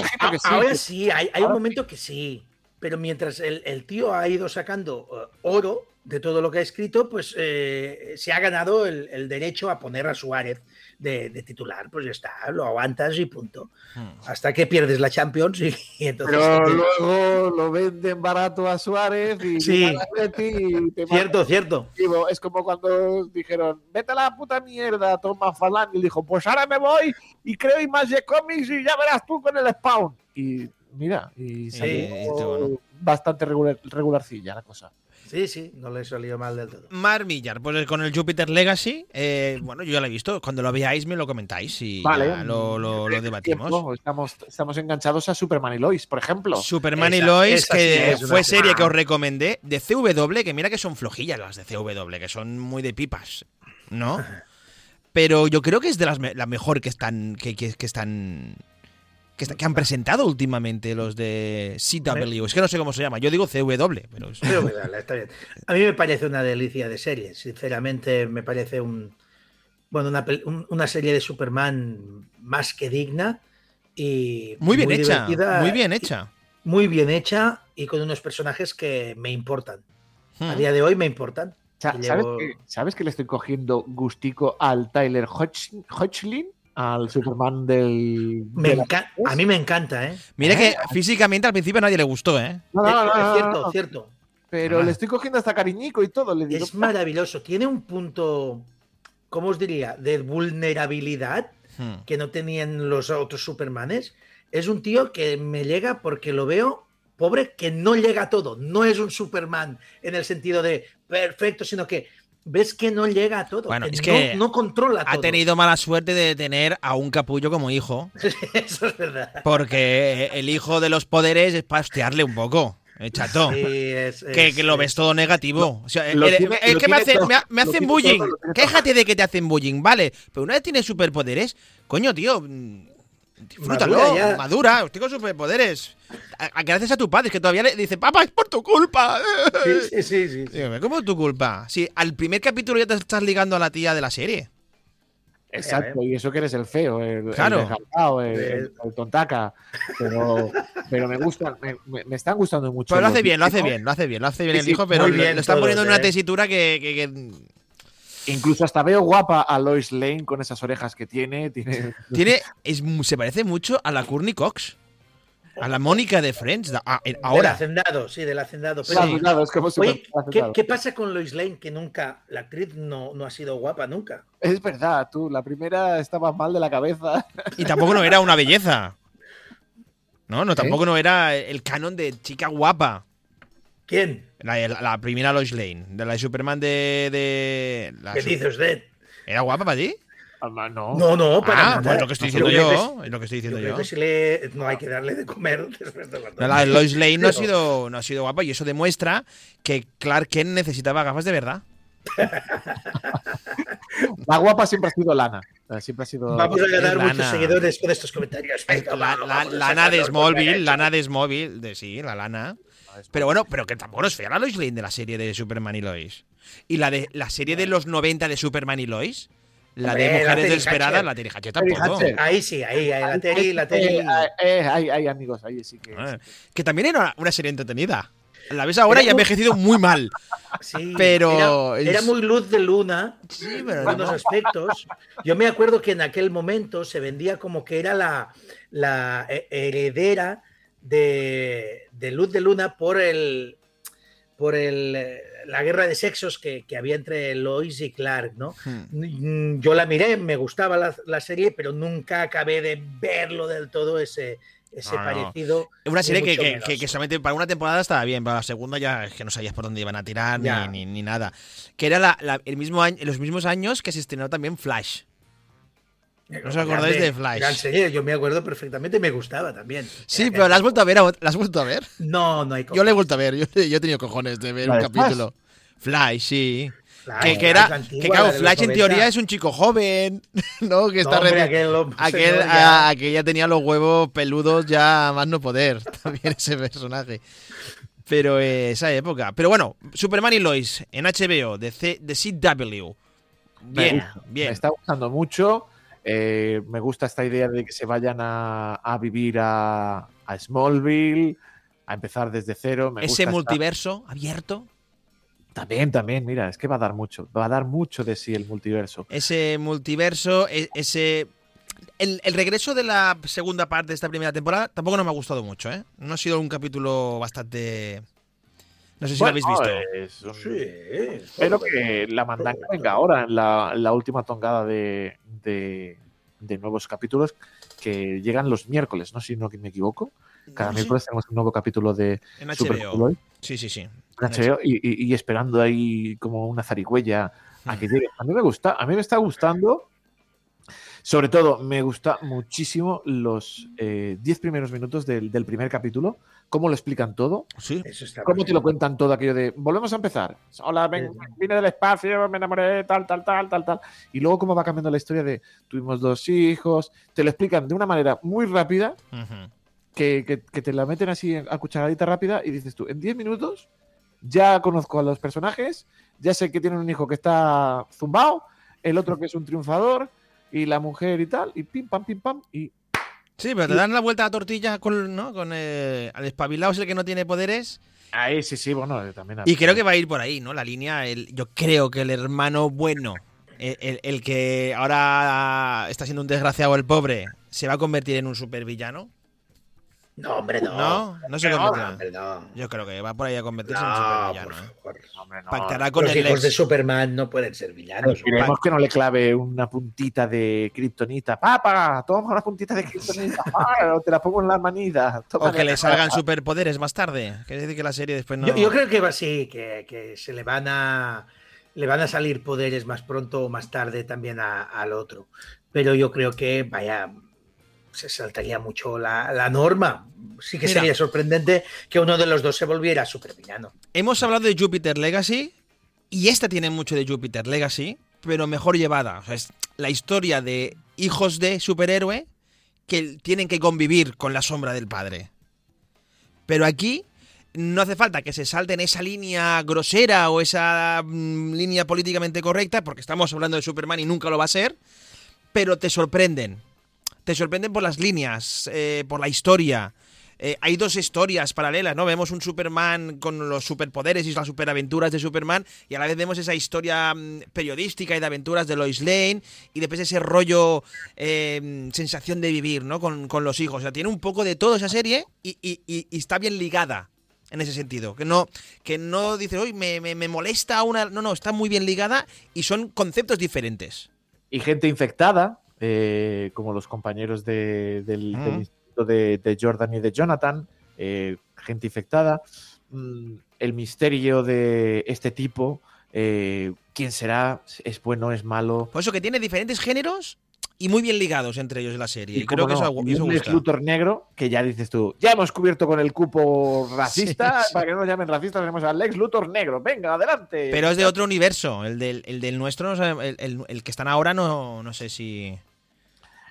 ahora sí, sí, hay, hay un momento que sí. Pero mientras el, el tío ha ido sacando eh, oro de todo lo que ha escrito, pues eh, se ha ganado el, el derecho a poner a Suárez de, de titular. Pues ya está, lo aguantas y punto. Hmm. Hasta que pierdes la Champions y, y entonces. Pero luego lo venden barato a Suárez y Sí. y te Cierto, cierto. Digo, Es como cuando dijeron, vete a la puta mierda, Tom Falan. Y dijo, pues ahora me voy y creo Image Comics y ya verás tú con el Spawn. Y mira, y Sí, salió bastante regular, regularcilla la cosa. Sí, sí, no le salió mal del todo. Marmillar, pues con el Jupiter Legacy, eh, bueno, yo ya lo he visto. Cuando lo veáis me lo comentáis y Vale. ya lo, lo- lo debatimos. Tiempo, Estamos, estamos enganchados a Superman y Lois, por ejemplo. Superman y Lois, sí que fue serie serie. que os recomendé, de CW, que mira que son flojillas las de CW, que son muy de pipas, ¿no? Pero yo creo que es de las me- la mejor que están que, que- que están que, está- que han presentado últimamente los de CW. Es que no sé cómo se llama. Yo digo CW, pero es- Creo que dale, está bien. A mí me parece una delicia de serie. Sinceramente, me parece un bueno una, un- una serie de Superman más que digna y muy bien hecha, muy bien hecha. muy bien hecha y con unos personajes que me importan. A Hmm. día de hoy me importan. ¿Sabes, llevo- que, ¿Sabes que le estoy cogiendo gustico al Tyler Hodg- Hodgkin? Al Superman del. Me de la- enca- a mí me encanta, ¿eh? Mira que físicamente al principio a nadie le gustó, ¿eh? No, no, no, Eh, no, no, cierto, cierto. Pero Ah. le estoy cogiendo hasta cariñico y todo. Le digo, Es maravilloso. Tiene un punto, ¿cómo os diría? De vulnerabilidad Hmm. que no tenían los otros Supermanes. Es un tío que me llega porque lo veo pobre que no llega a todo. No es un Superman en el sentido de perfecto, sino que ves que no llega a todo. Bueno, que es no, que no controla Ha todo. tenido mala suerte de tener a un capullo como hijo, Eso es verdad. porque el hijo de los poderes es para hostiarle un poco, eh, chato. Sí, es- que, es- que lo ves es- todo negativo. O sea, lo el- tiene- el lo que me, tiene hace, todo, me, ha- me lo hacen bullying. todo. Quéjate de que te hacen bullying, vale. Pero una vez tienes superpoderes, coño, tío. Disfrútalo, Madura ya. madura, estoy con superpoderes. A- a- Gracias a tu padre, que todavía le dice, papá, es por tu culpa. Sí, sí, sí, sí, ¿Cómo es tu culpa? Si al primer capítulo ya te estás ligando a la tía de la serie. Exacto, y eso que eres el feo, el, Claro. el desgastado, el, el- el tontaca. Pero, pero me gustan, me, me- están gustando mucho. Pero lo los hace bien, lo hace bien, lo hace bien, lo hace bien el sí, hijo, pero lo, bien lo están poniendo en una ¿eh? tesitura que, que- que Incluso hasta veo guapa a Lois Lane con esas orejas que tiene. tiene tiene, es, se parece mucho a la Courtney Cox. A la Mónica de Friends. da- a- en- Del ahora. hacendado, sí, del hacendado. Sí, Pero, es como súper oye, ¿qué, qué pasa con Lois Lane? Que nunca, la actriz no, no ha sido guapa nunca. Es verdad, tú, la primera estaba mal de la cabeza. Y tampoco no era una belleza. No, ¿Eh? no, tampoco no era el canon de chica guapa. ¿Quién? La, la- la primera Lois Lane, de la de Superman de. de la ¿Qué dice usted? ¿Era guapa para ti? No, No, no, para Ah, nada. pues lo que estoy diciendo yo. Es lo que estoy Yo diciendo creo yo. que si le, no hay que darle de comer después de No, la de Lois Lane no ha sido, no ha sido guapa y eso demuestra que Clark Kent necesitaba gafas de verdad. La guapa siempre ha sido Lana. Siempre ha sido. Vamos a ganar Lana. muchos seguidores con estos comentarios. Venga, La, la- lana de Smallville, lana de Smallville, de, sí, la lana. Pero bueno, pero que tampoco es fea la Lois Lane de la serie de Superman y Lois. Y la de la serie de los 90 de Superman y Lois, la Hombre, de Mujeres Desesperadas, la Terry Hatcher tampoco. Ahí sí, ahí, ahí, la Terry, la Terry. Eh, eh, eh, hay, hay amigos, ahí sí que. Ah, Que también era una serie entretenida. La ves ahora Era y ha muy- envejecido muy mal. Sí, Pero era, muy luz de luna Sí, en algunos aspectos. Yo me acuerdo que en aquel momento se vendía como que era la, la he- heredera de, de Luz de Luna por el por el, la guerra de sexos que, que había entre Lois y Clark, ¿no? Hmm. Mm, Yo la miré, me gustaba la, la serie, pero nunca acabé de verlo del todo ese, ese No, no. parecido. Una serie que, que, menos. que- que solamente para una temporada estaba bien, para la segunda ya es que no sabías por dónde iban a tirar ni, ni- ni nada. Que era la- la- el mismo año, los mismos años que se estrenó también Flash. ¿No os acordáis Grande, de Flash? gran serie, yo me acuerdo perfectamente, me gustaba también. Sí, Era- pero ¿la has vuelto a ver? ¿La has vuelto a ver? No, no hay Yo la he vuelto a ver, yo, yo he tenido cojones de ver ¿La un capítulo. Flash, sí. Flash, que, era, antigua, que claro, Flash en 90. teoría es un chico joven, ¿no? Que No, está hombre, re- aquel, ya. aquel ya tenía los huevos peludos ya a más no poder, también ese personaje. Pero eh, esa época. Pero bueno, Superman y Lois en HBO de, C, de CW. Bien, bien. Me está gustando mucho. eh, me gusta esta idea de que se vayan a, a vivir a, a Smallville, a empezar desde cero. Me Ese gusta multiverso abierto, También, también, mira, es que va a dar mucho. Va a dar mucho de sí el multiverso. ese multiverso, e- ese... El, el regreso de la segunda parte de esta primera temporada tampoco no me ha gustado mucho, ¿eh? No ha sido un capítulo bastante... No sé si lo habéis visto. Bueno, es un- Sí. Espero que la mandanga venga ahora en la, en la última tongada de, de- de nuevos capítulos que llegan los miércoles, ¿no? Si no me equivoco. Cada miércoles tenemos un nuevo capítulo de En Super HBO. Sí, sí, sí. en HBO y, y- y esperando ahí como una zarigüeya a que llegue. A mí me gusta, a mí me está gustando. Sobre todo, me gusta muchísimo los 10 primeros minutos del, del primer capítulo, cómo lo explican todo, Sí. Eso está cómo te lo cuentan todo aquello de volvemos a empezar. Hola, ven- vine del espacio, me enamoré, tal, tal, tal, tal, tal. Y luego cómo va cambiando la historia de tuvimos dos hijos. Te lo explican de una manera muy rápida, Ujú. Que, que- que te la meten así a cucharadita rápida y dices tú, en 10 minutos ya conozco a los personajes, ya sé que tienen un hijo que está zumbado, el otro que es un triunfador y la mujer y tal, y pim, pam, pim, pam, y Sí, pero te dan la vuelta a la tortilla con, ¿no? con eh, al espabilado es el que no tiene poderes. ahí sí, sí, bueno, eh, también... Y creo que va a ir por ahí, ¿no? La línea, el, yo creo que el hermano bueno, el, el- el que ahora está siendo un desgraciado el pobre, se va a convertir en un supervillano. No, hombre, no. No, no se No, convertirá. hombre, no. Yo creo que va por ahí a convertirse en un No, supervillano. por ¿eh? favor. Hombre, no. Pactará con Los el hijos de. Superman no pueden ser villanos. Esperemos que no le clave una puntita de kriptonita. ¡Papá! Toma una puntita de kriptonita. ¡Ah! te la pongo en la manita. O que le salgan superpoderes más tarde. Quiere decir que la serie después no. Yo, yo creo que va así, que, que se le van a le van a salir poderes más pronto o más tarde también a- al otro. Pero yo creo que vaya se saltaría mucho la, la norma. Sí que Mira. sería sorprendente que uno de los dos se volviera supervillano. Hemos hablado de Jupiter Legacy y esta tiene mucho de Jupiter Legacy, pero mejor llevada. O sea, es la historia de hijos de superhéroe que tienen que convivir con la sombra del padre. Pero aquí no hace falta que se salten esa línea grosera o esa mm, línea políticamente correcta, porque estamos hablando de Superman y nunca lo va a ser, pero te sorprenden. Te sorprenden por las líneas, eh, por la historia. Eh, hay dos historias paralelas, ¿no? Vemos un Superman con los superpoderes y las superaventuras de Superman, y a la vez vemos esa historia mm, periodística y de aventuras de Lois Lane, y después ese rollo, eh, sensación de vivir, ¿no? Con, los hijos. O sea, tiene un poco de todo esa serie y, está bien ligada en ese sentido. Que no, que no dice, uy, me, me- me molesta una. No, no, está muy bien ligada y son conceptos diferentes. Y gente infectada, eh, como los compañeros de- del, Mm. del instituto de, de Jordan y de Jonathan, eh, gente infectada. Mm, el misterio de este tipo, eh, quién será, es bueno, es malo. Por eso que tiene diferentes géneros y muy bien ligados entre ellos en la serie. Y, creo que no, eso, gusta. Luthor negro que ya dices tú, ya hemos cubierto con el cupo racista, Sí, sí. para que no nos llamen racistas, tenemos al Lex Luthor negro, venga, adelante. Pero es de otro universo. El del, el del nuestro, el, el- el que están ahora, no, no sé si.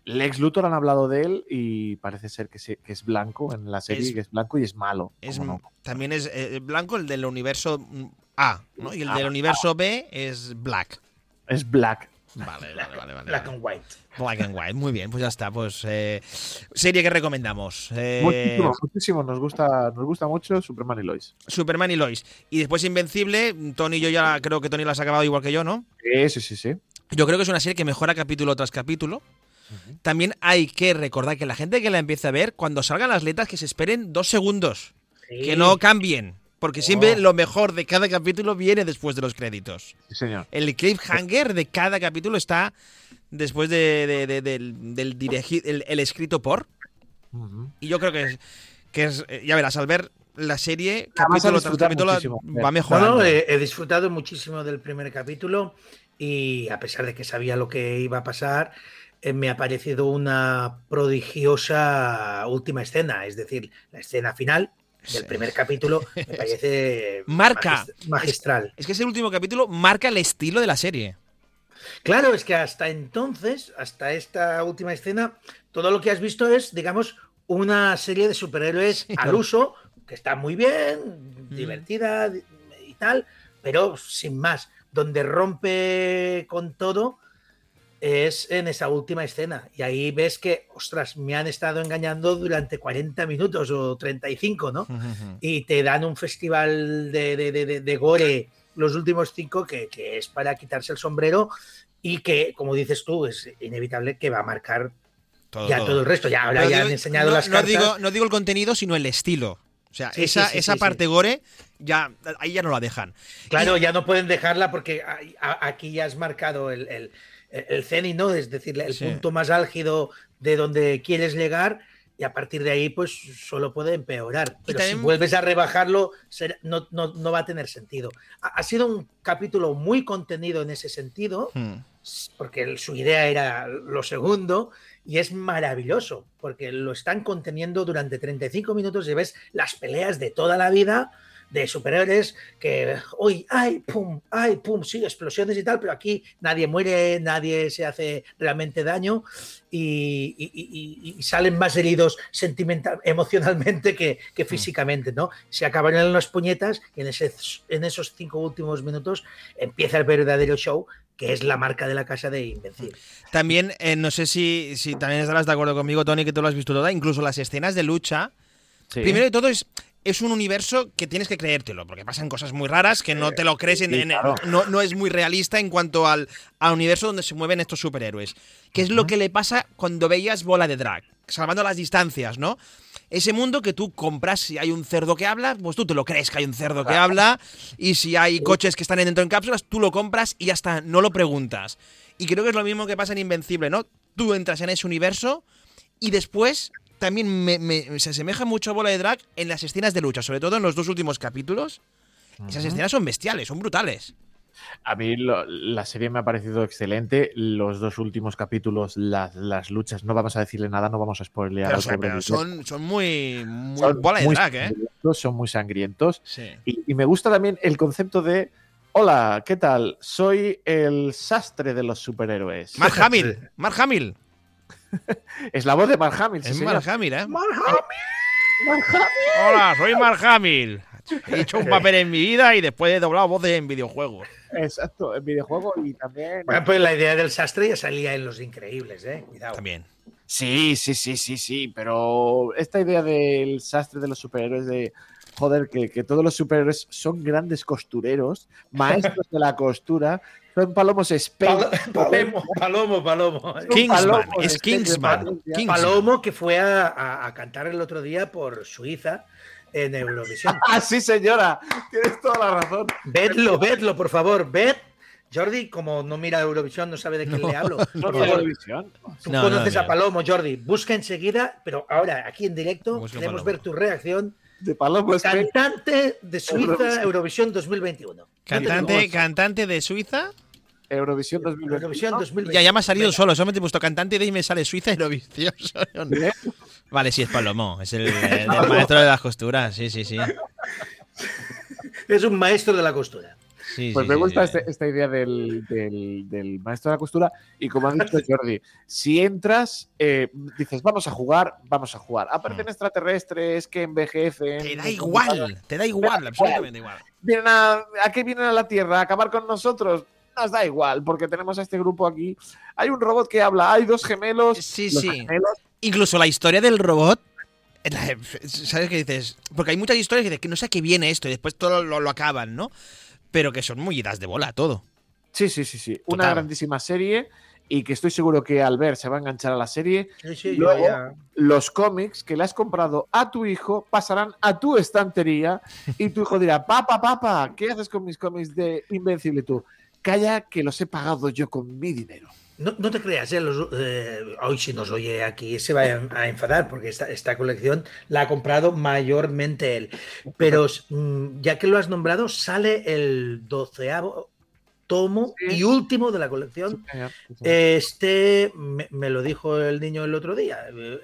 Lex Luthor han hablado de él y parece ser que, se- que es blanco en la serie, Es- que es blanco y es malo. Es, ¿cómo no? También es eh, blanco el del universo mm, A, ¿no? Y el Ah, del universo B es black. Es black. Vale, vale, vale. vale, Black and white. Black and white, muy bien, pues ya está. Pues eh, serie que recomendamos. Eh, Muchísimo, muchísimo. Nos gusta, nos gusta mucho Superman y Lois. Superman y Lois. Y después Invencible, Tony y yo ya creo que Tony la has acabado igual que yo, ¿no? Sí, sí, sí. sí. Yo creo que es una serie que mejora capítulo tras capítulo. También hay que recordar que la gente que la empiece a ver, cuando salgan las letras, que se esperen dos segundos. Que no cambien. Porque siempre Oh. lo mejor de cada capítulo viene después de los créditos. Sí, señor. El cliffhanger de cada capítulo está después de, de- de- del, del dirigi- el, el escrito por. Y yo creo que es, que es. eh, Ya verás, al ver la serie, capítulo tras capítulo, muchísimo. va mejorando. no, he, he disfrutado muchísimo del primer capítulo y a pesar de que sabía lo que iba a pasar, eh, me ha parecido una prodigiosa última escena, es decir, la escena final del primer capítulo me parece Marca. magis- magistral. Es que ese último capítulo marca el estilo de la serie. Claro, es que hasta entonces, hasta esta última escena, todo lo que has visto es, digamos, una serie de superhéroes Sí, al uso, que está muy bien, divertida y tal, pero sin más. Donde rompe con todo es en esa última escena. Y ahí ves que, ostras, me han estado engañando durante 40 minutos o 35, ¿no? y te dan un festival de, de- de- gore los últimos cinco que, que es para quitarse el sombrero y que, como dices tú, es inevitable que va a marcar Todo, ya todo. todo el resto. Ya ahora Pero ya digo- han enseñado no, las no cartas. digo, no digo el contenido, sino el estilo. O sea, Sí, esa, sí, sí, esa parte gore, ya, ahí ya no la dejan. Claro, ya no pueden dejarla porque aquí ya has marcado el, el, el cenit, ¿no? Es decir, el Sí. punto más álgido de donde quieres llegar y a partir de ahí, pues solo puede empeorar. Pero también- si vuelves a rebajarlo, no, no- no va a tener sentido. Ha, sido un capítulo muy contenido en ese sentido, Hmm. porque su idea era lo segundo, y es maravilloso, porque lo están conteniendo durante 35 minutos y ves las peleas de toda la vida de superhéroes que, uy, ay, pum, ay, pum, sí, explosiones y tal, pero aquí nadie muere, nadie se hace realmente daño y, y- y- y- y salen más heridos sentimental, emocionalmente que, que físicamente, ¿no? Se acabaron en las puñetas y en, ese, en esos cinco últimos minutos empieza el verdadero show que es la marca de la casa de Invencible. También, eh, no sé si, si también estarás de acuerdo conmigo, Tony, que tú lo has visto toda, incluso las escenas de lucha. Sí. Primero de todo, es, es un universo que tienes que creértelo, porque pasan cosas muy raras que no te lo crees, en, no, no es muy realista en cuanto al, al universo donde se mueven estos superhéroes. Que es lo que le pasa cuando veías Bola de Drag, salvando las distancias, ¿no? Ese mundo que tú compras, si hay un cerdo que habla, pues tú te lo crees que hay un cerdo que habla, y si hay coches que están dentro en cápsulas, tú lo compras y ya está, no lo preguntas. Y creo que es lo mismo que pasa en Invencible, ¿no? Tú entras en ese universo y después también me- me- se asemeja mucho a Bola de Drag en las escenas de lucha, sobre todo en los dos últimos capítulos. Esas escenas son bestiales, son brutales. A mí lo- la serie me ha parecido excelente. Los dos últimos capítulos, las, las luchas, no vamos a decirle nada, no vamos a spoilear. Pero, son- pobre pero son, son muy, muy Son bola de muy drag, ¿eh? Son muy sangrientos. Sí. Y, y me gusta también el concepto de: Hola, ¿qué tal? Soy el sastre de los superhéroes. Mark Hamill, Mark Hamill. es la voz de Mark Hamill. sí, Es señor. Mark Hamill, ¿eh? Mark Hamill. Mark Hamill. Hola, soy Mark Hamill. He hecho un papel en mi vida y después he doblado voces en videojuegos. Exacto, en videojuego y también. Bueno, pues la idea del sastre ya salía en Los Increíbles, ¿eh? Cuidado. También. Sí, sí, sí, sí, sí, pero esta idea del sastre de los superhéroes de joder, que, que todos los superhéroes son grandes costureros, maestros de la costura, son palomos Palo- espejo. Palomo, Palomo, Palomo. Kingsman, es de- Kingsman. Palomo que fue a, a- a cantar el otro día por Suiza en Eurovisión. Ah, sí, señora, tienes toda la razón. Vedlo, vedlo, por favor, ved. Jordi, como no mira Eurovisión, no sabe de quién No. le hablo. No Por tiene favor, televisión. tú No, conoces no, a no. Palomo, Jordi. Busca enseguida, pero ahora, aquí en directo, Busca queremos Palomo. ver tu reacción. De palomo. Cantante de Suiza, Eurovisión. Eurovisión 2021. Cantante, cantante de Suiza. Eurovisión 2020. Eurovisión 2021. Ya, ya me ha salido Venga. solo, solamente he puesto cantante de y me sale Suiza Eurovisión. ¿Eh? Vale, sí, es Palomo. Es el, maestro de las costuras. Sí, sí, sí. Es un maestro de la costura. Sí, Pues sí, me sí, gusta sí. este- esta idea del, del- del maestro de la costura y como ha dicho Jordi, si entras, eh, dices, vamos a jugar, vamos a jugar. Aparecen Mm. extraterrestres que envejecen. Te da igual, te da igual, absolutamente igual. Vienen a, ¿A qué vienen a la Tierra? ¿A acabar con nosotros? Nos da igual, porque tenemos a este grupo aquí. Hay un robot que habla, hay dos gemelos. Sí, sí. gemelos Incluso la historia del robot. la- ¿Sabes qué dices? Porque hay muchas historias que dices que no sé a qué viene esto y después todo lo, lo acaban, ¿no? Pero que son muy idas de bola todo. Sí, sí, sí, sí. Una grandísima serie y que estoy seguro que al ver se va a enganchar a la serie. Sí, sí, Luego- yo ya- Los cómics que le has comprado a tu hijo pasarán a tu estantería y tu hijo dirá, papá, papá, ¿qué haces con mis cómics de Invencible tú? Calla que los he pagado yo con mi dinero. No, no te creas, ¿eh? Los- eh, hoy si nos oye aquí se va a, a enfadar porque esta, esta colección la ha comprado mayormente él. Pero mm, ya que lo has nombrado, sale el doceavo tomo Sí. y último de la colección. Este me, me lo dijo el niño el otro día,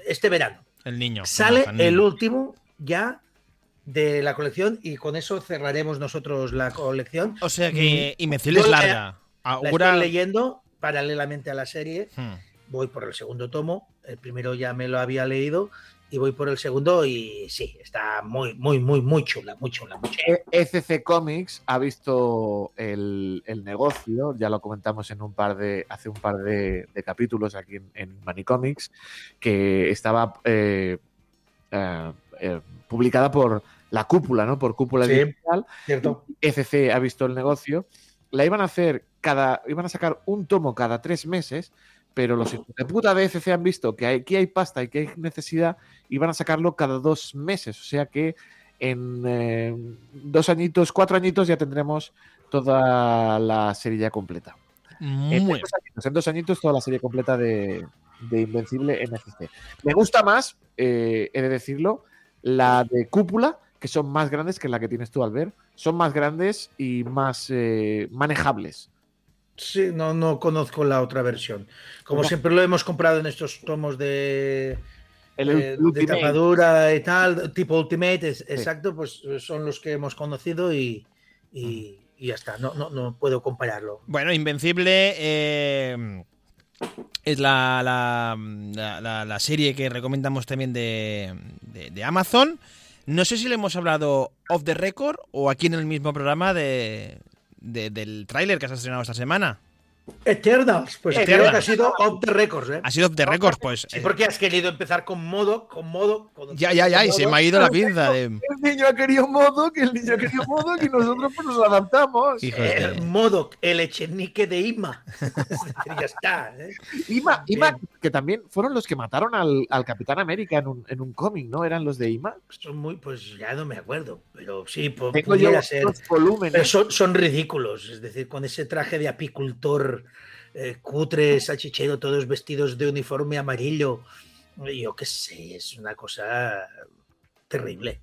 este verano. El niño. Sale el el niño. último ya de la colección y con eso cerraremos nosotros la colección. O sea que Invencible Yo es la- larga. La estoy leyendo paralelamente a la serie Hmm. voy por el segundo tomo. El primero ya me lo había leído y voy por el segundo y sí, está muy, muy, muy, muy chula, muy chula, muy chula. E- ECC Comics ha visto el, el negocio, ya lo comentamos en un par de, hace un par de, de capítulos aquí en, en Manicomics, que estaba eh, eh, eh, publicada por la cúpula, ¿no? Por cúpula Sí. digital. ¿Cierto? ECC ha visto el negocio. La iban a hacer cada, iban a sacar un tomo cada tres meses, pero los hijos de puta de ECC han visto que aquí hay pasta y que hay necesidad y van a sacarlo cada dos meses. O sea que en eh, dos añitos, cuatro añitos ya tendremos toda la serie ya completa. En Muy dos, añitos, en dos añitos toda la serie completa de, de Invencible en ECC. Me gusta más, eh, he de decirlo, la de Cúpula, que son más grandes que la que tienes tú, Albert. Son más grandes y más eh, manejables. Sí, no, no conozco la otra versión. Como No. siempre lo hemos comprado en estos tomos de, El de, tapadura y tal, tipo Ultimate, es- exacto, pues son los que hemos conocido y, y- y ya está. No, no, no puedo compararlo. Bueno, Invencible eh, es la, la, la- la- la serie que recomendamos también de, de- de Amazon. No sé si le hemos hablado off the record o aquí en el mismo programa de, de- del tráiler que se ha estrenado esta semana. Eternals, pues creo Eternals. que ha sido off the records, ¿eh? Ha sido off the record, pues. Sí, eh, porque has querido empezar con modo, con modo. con- ya, ya, ya, y se me ha ido la pinza de. El niño ha querido modo, que el niño ha querido modo, y nosotros pues nos adaptamos. De- modo, el echenique de Ima. Ya está. ¿eh? Ima, Ima, que también fueron los que mataron al, al Capitán América en un, en un cómic, ¿no? Eran los de Ima. Son muy, pues ya no me acuerdo, pero sí, yo pudiera ser. volúmenes. Pero son, son ridículos, es decir, con ese traje de apicultor eh, cutre, salchichero, todos vestidos de uniforme amarillo. Yo qué sé, es una cosa terrible.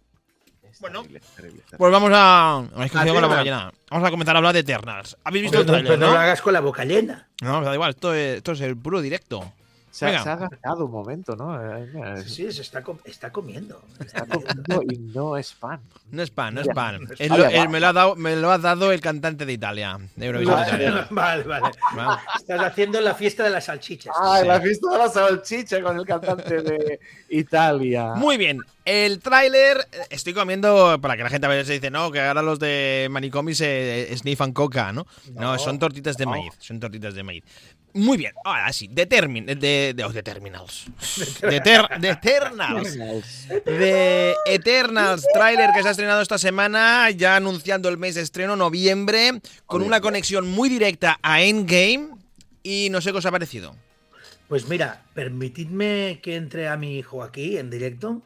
Bueno. terrible, terrible, terrible. Pues vamos a. con la boca llena. Vamos a comenzar a hablar de Eternals. ¿Habéis visto Pero, el pero no no? lo hagas con la boca llena. No, da igual, esto es, esto es el puro directo. Se, ha- se ha gastado un momento, ¿no? Eh, Sí, sí, se está, com- está comiendo. Está comiendo y no es pan. No es pan, no es pan. Me, lo ha dado, me lo ha dado el cantante de Italia, de Eurovisión Vale. italiana. Vale, vale. Va. Estás haciendo la fiesta de las salchichas. Ah, Sí. la fiesta de la salchicha con el cantante de Italia. Muy bien, el tráiler, eh, estoy comiendo, para que la gente a veces dice, no, que ahora los de manicomi se eh, sniffan coca, ¿no? No, No, son tortitas de maíz, son tortitas de maíz. Muy bien, ahora sí, de, Termin, de, de, oh, de Terminals. De, ter- de Eternals. De Eternals, tráiler que se ha estrenado esta semana, ya anunciando el mes de estreno, noviembre, con una conexión muy directa a Endgame. Y no sé qué os ha parecido. Pues mira, permitidme que entre a mi hijo aquí en directo,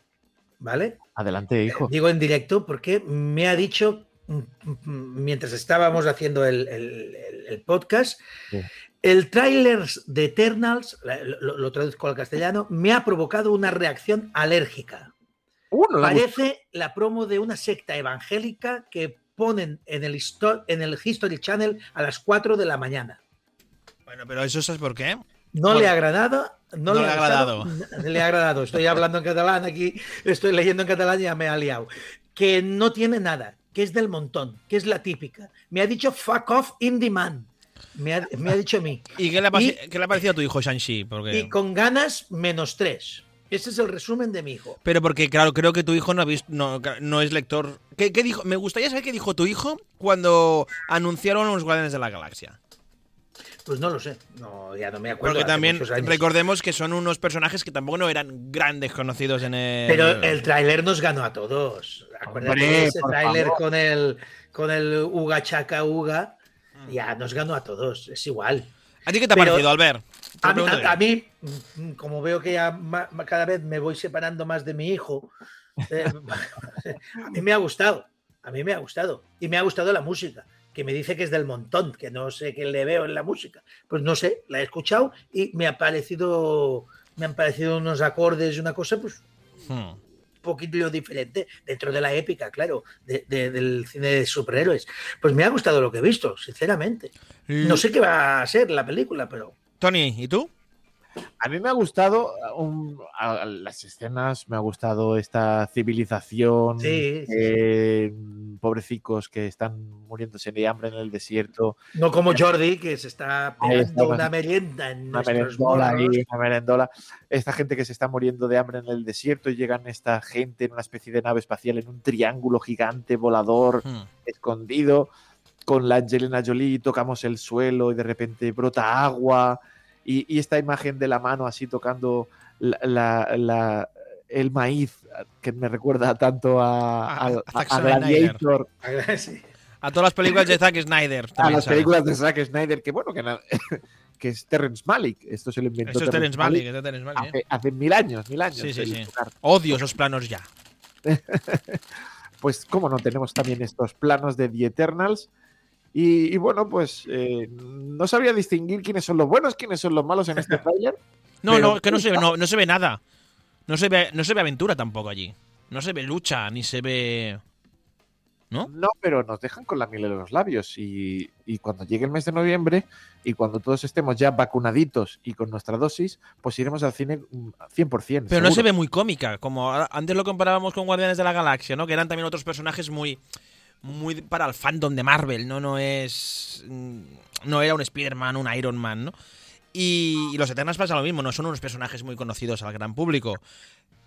¿vale? Adelante, hijo. Digo en directo porque me ha dicho, mm, mm, mientras estábamos haciendo el, el- el- el podcast, Sí. el tráiler de Eternals, lo, lo traduzco al castellano, me ha provocado una reacción alérgica. Uh, no la hemos- Parece la promo de una secta evangélica que ponen en el, en el History Channel a las 4 de la mañana. Bueno, pero eso es por qué. No le ha agradado. No, No le, ha agradado. Le ha agradado. Estoy hablando en catalán aquí, estoy leyendo en catalán y ya me ha liado. Que no tiene nada, que es del montón, que es la típica. Me ha dicho fuck off indie man. Me ha, me ha dicho a mí. ¿Y qué le ha, qué le ha parecido a tu hijo Shang-Chi? Porque... Y con ganas, menos tres. Ese es el resumen de mi hijo. Pero porque, claro, creo que tu hijo no, ha visto, no, no es lector. ¿Qué, qué dijo? Me gustaría saber qué dijo tu hijo cuando anunciaron los Guardianes de la Galaxia. Pues no lo sé. No, ya no me acuerdo. Porque también recordemos que son unos personajes que tampoco no eran grandes conocidos en el. Pero el tráiler nos ganó a todos. Acuérdate Hombre, de ese tráiler con el con el Uga Chaka Uga. Ya nos ganó a todos. Es igual. ¿A ti qué te ha pero- parecido, Albert? Te A mí, pregunto a- a yo. mí, mm, como veo que ya cada vez me voy separando más de mi hijo, eh, a mí me ha gustado. A mí me ha gustado. Y me ha gustado la música, que me dice que es del montón, que no sé qué le veo en la música. Pues no sé, la he escuchado y me ha parecido, me han parecido unos acordes, una cosa, pues Hmm. un poquito diferente dentro de la épica, claro, de- de- del cine de superhéroes. Pues me ha gustado lo que he visto, sinceramente. No sé qué va a ser la película, pero Tony, ¿y tú? A mí me ha gustado un- a- a las escenas, me ha gustado esta civilización, Sí, sí, sí. eh, pobrecicos que están muriéndose de hambre en el desierto, no como Jordi, que se está pegando una merienda en una nuestros merendola ahí, morros. una merendola, esta gente que se está muriendo de hambre en el desierto y llegan esta gente en una especie de nave espacial en un triángulo gigante volador Hmm. escondido con la Angelina Jolie, tocamos el suelo y de repente brota agua y, y esta imagen de la mano así tocando la- la- la- el maíz que me recuerda tanto a, A- a- a. Gladiator, Sí. A todas las películas de Zack Snyder. a las películas de Zack Snyder, que bueno, que, na- que es Terrence Malick, esto se lo inventó Eso es Terence Malick, es de Terence Malick, ¿eh? hace, hace mil años, mil años. Sí, sí, sí. Odio esos planos ya. pues cómo no tenemos también estos planos de The Eternals. Y, y bueno, pues eh, no sabría distinguir quiénes son los buenos, quiénes son los malos en este tráiler. No, Pero- no, que no se, ve, no, no se ve nada. No se ve, no se ve aventura tampoco allí. No se ve lucha, ni se ve. ¿No? No, pero nos dejan con la miel en los labios. Y, y cuando llegue el mes de noviembre y cuando todos estemos ya vacunaditos y con nuestra dosis, pues iremos al cine mm, 100%. Pero no se ve muy cómica, como antes lo comparábamos con Guardianes de la Galaxia, ¿no? Que eran también otros personajes muy muy para el fandom de Marvel, ¿no? No es mm, no era un Spider-Man, un Iron Man, ¿no? Y, y los Eternals pasa lo mismo, no son unos personajes muy conocidos al gran público.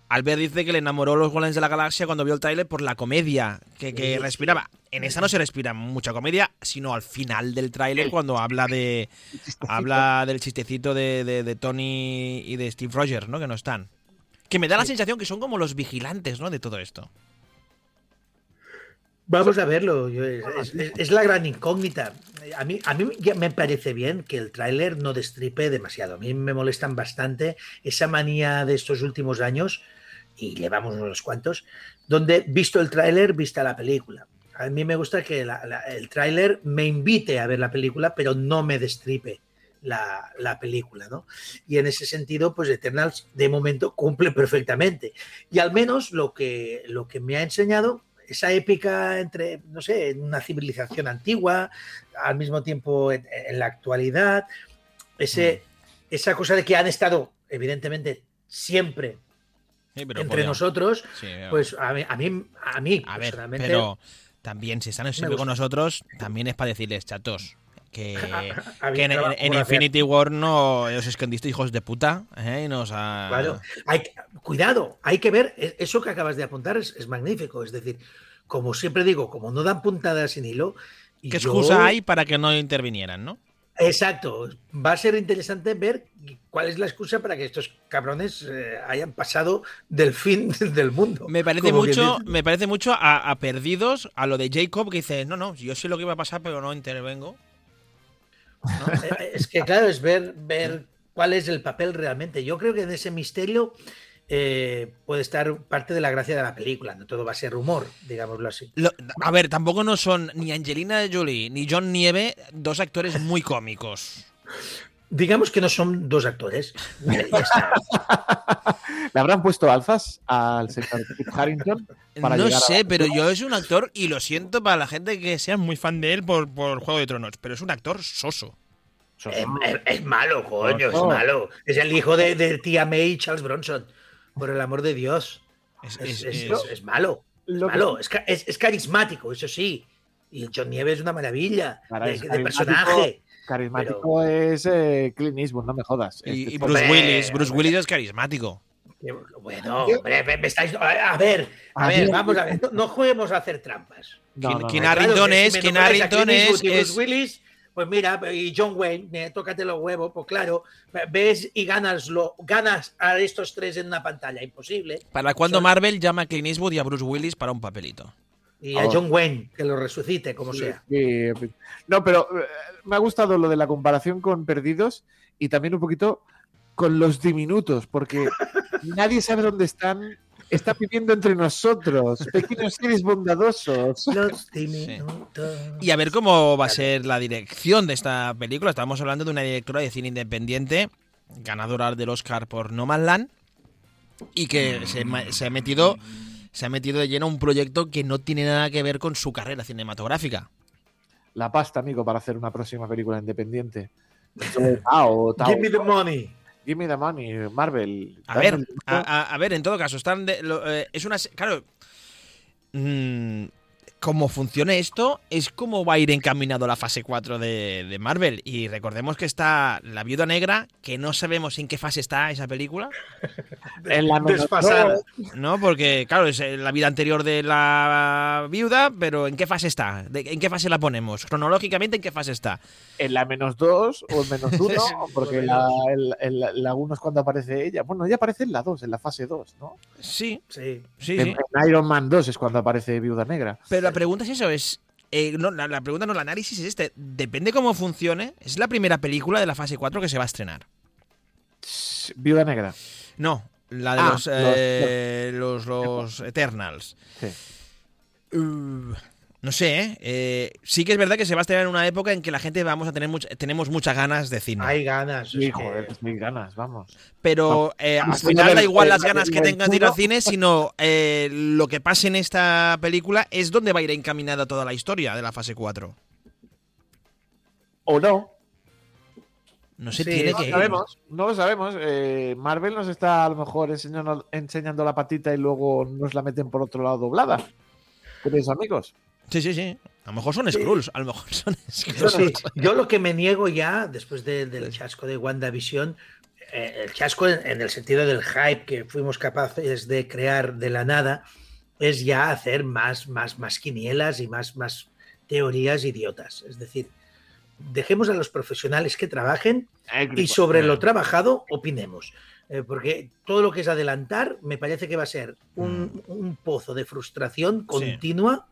Albert dice que le enamoró los Guardianes de la Galaxia cuando vio el tráiler por la comedia que, que respiraba. En esa no se respira mucha comedia, sino al final del tráiler cuando habla de habla del chistecito de, de- de Tony y de Steve Rogers, ¿no? Que no están. Que me da la sensación que son como los vigilantes, ¿no? De todo esto. Vamos a verlo. es, es- es la gran incógnita. A mí, a mí me parece bien que el tráiler no destripe demasiado. A mí me molestan bastante esa manía de estos últimos años, y llevamos unos cuantos, donde visto el tráiler, vista la película. A mí me gusta que la- la- el tráiler me invite a ver la película, pero no me destripe la, la película, ¿no? Y en ese sentido, pues Eternals de momento cumple perfectamente. Y al menos lo que, lo que me ha enseñado, esa épica entre, no sé, una civilización antigua, al mismo tiempo en, en la actualidad, ese, esa cosa de que han estado evidentemente, siempre Sí, pero entre podía- nosotros, sí, pero- pues a mí, a mí, a mí A ver, personalmente, pero también si están siempre con nosotros, también es para decirles, chatos, que, en. Infinity War no os escondiste hijos de puta, ¿eh? Y nos ha... Claro, hay, que- cuidado, hay que ver, e- eso que acabas de apuntar es, es magnífico, es decir, como siempre digo, como no dan puntadas sin hilo. y ¿Qué yo- excusa hay para que no intervinieran, no? Exacto, va a ser interesante ver cuál es la excusa para que estos cabrones eh, hayan pasado del fin del mundo. Me parece como mucho, me parece mucho a, a perdidos a lo de Jacob que dice, no, no, yo sé lo que iba a pasar, pero no intervengo. Eh, Es que claro, es ver, ver cuál es el papel realmente. Yo creo que en ese misterio eh, puede estar parte de la gracia de la película. No todo va a ser humor, digámoslo así. A ver, tampoco no son ni Angelina Jolie ni John Nieve dos actores muy cómicos. Digamos que no son dos actores. Ya está. ¿Le habrán puesto alzas al señor Kit Harrington? Para no a- sé, pero yo es un actor y lo siento para la gente que sea muy fan de él por, por Juego de Tronos, pero es un actor soso. Es, es- es malo, coño, es malo. Es el hijo de, de tía May y Charles Bronson. Por el amor de Dios. Es, Es, es- es- es- es malo. Es, Lo que- malo. Es, ca- es- es carismático, eso sí. Y John Nieves es una maravilla de, es de carismático. personaje. Carismático es eh, Clint Eastwood, no me jodas. y, Este Bruce Hombre, Willis, Bruce hombre. Willis es carismático. Bueno, hombre, me, me estáis. A, ver, a A ver, vamos a ver. No, no juguemos a hacer trampas. No, no, no. Keen Claro, Harrington que es, si me Keen nombráis a Harrington Clint es, y Bruce es- Willis, pues mira, y John Wayne, eh, tócate los huevos, pues claro, ves y ganas, lo, ganas a estos tres en una pantalla, imposible. Para cuando Son- Marvel llama a Clint Eastwood y a Bruce Willis para un papelito. Y a Oh. John Wayne, que lo resucite, como Sí, sea. sí. No, pero eh, me ha gustado lo de la comparación con Perdidos y también un poquito con los diminutos, porque nadie sabe dónde están. Está viviendo entre nosotros, pequeños seres bondadosos. Los diminutos. Y a ver cómo va a ser la dirección de esta película. Estamos hablando de una directora de cine independiente, ganadora del Oscar por No Man's Land, y que se ha metido se ha metido de lleno a un proyecto que no tiene nada que ver con su carrera cinematográfica. La pasta, amigo, para hacer una próxima película independiente. Tao, Tao. Give me the money. Give me the money, Marvel. A ver, a, ver, en todo caso, están de- lo- eh, es una claro. mm, como funcione esto, es como va a ir encaminado la fase 4 de, de Marvel. Y recordemos que está La Viuda Negra, que no sabemos en qué fase está esa película, En la Desfasada. ¿no? Porque, claro, es eh, la vida anterior de la viuda, pero ¿en qué fase está? ¿De- ¿En qué fase la ponemos? Cronológicamente, ¿en qué fase está? en la menos dos o en menos uno, porque Bueno, la, el- el- la uno es cuando aparece ella. Bueno, ella aparece en la 2, en la fase 2, ¿no? Sí, Sí. sí, En, sí. en Iron Man 2 es cuando aparece Viuda Negra. Pero la pregunta es eso, es... eh, no, la, la pregunta no, el análisis es este. Depende cómo funcione. Es la primera película de la fase 4 que se va a estrenar. Viuda Negra. No, la de Ah, los, eh, los, los Eternals. Sí. Uh, no sé, ¿eh? Eh, Sí que es verdad que se va a estrenar en una época en que la gente vamos a tener much- tenemos muchas ganas de cine. Hay ganas. Sí, joder, pues mil ganas, vamos. Pero eh, al Vamos a final da igual eh, las ganas que el tengas de ir al cine, sino eh, lo que pase en esta película es donde va a ir encaminada toda la historia de la fase 4. O no, No se Sí, tiene no que no ir. sabemos, no lo sabemos. Eh, Marvel nos está a lo mejor enseñando, enseñando la patita y luego nos la meten por otro lado doblada. ¿Queréis amigos? Sí, sí, sí. A lo mejor son Sí. Skrulls, a lo mejor son Yo, Skrulls. sí, yo lo que me niego ya, después de- del chasco de WandaVision, eh, el chasco en, en el sentido del hype que fuimos capaces de crear de la nada, es ya hacer más, más, más quinielas y más, más teorías idiotas. Es decir, dejemos a los profesionales que trabajen y sobre lo trabajado opinemos. Eh, porque todo lo que es adelantar me parece que va a ser un, un pozo de frustración continua.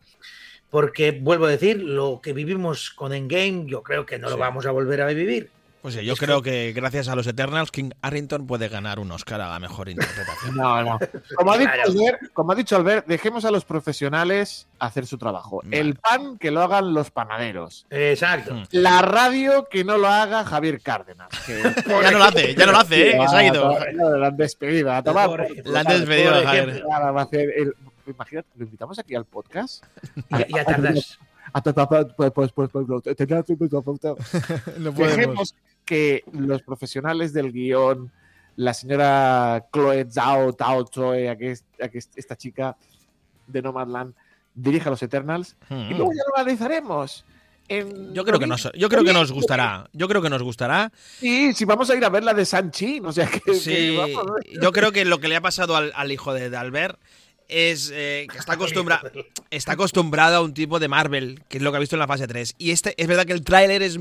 Porque, vuelvo a decir, lo que vivimos con Endgame, yo creo que no lo Sí. vamos a volver a vivir. Pues sí, yo Es creo que gracias a los Eternals, King Harrington puede ganar un Oscar a la mejor interpretación. No, no. Como ha, dicho Claro. Albert, como ha dicho Albert, dejemos a los profesionales hacer su trabajo. Vale. El pan que lo hagan los panaderos. Exacto. Hmm. La radio que no lo haga Javier Cárdenas. que- ya no lo hace, ya no lo hace, ¿eh? que se ha ido. No, La han despedido. A tomar Por La han despedido, por Javier. va a hacer el- Imagínate, lo invitamos aquí al podcast. Ya, ya tardas. Pues, pues, pues, pues, Dejemos que los profesionales del guion, la señora Chloe Zhao, Tao Choi, esta chica de Nomadland, dirige a los Eternals. Y luego ya lo analizaremos. en Yo creo que nos, yo creo que nos gustará. Yo creo que nos gustará. Sí, sí, vamos a ir a ver la de Sanchi. O sea que, que Sí, vamos, ¿no? yo creo que lo que le ha pasado al, al hijo de, de Albert es eh, que está, acostumbra, está acostumbrado a un tipo de Marvel, que es lo que ha visto en la fase 3. Y este es verdad que el tráiler es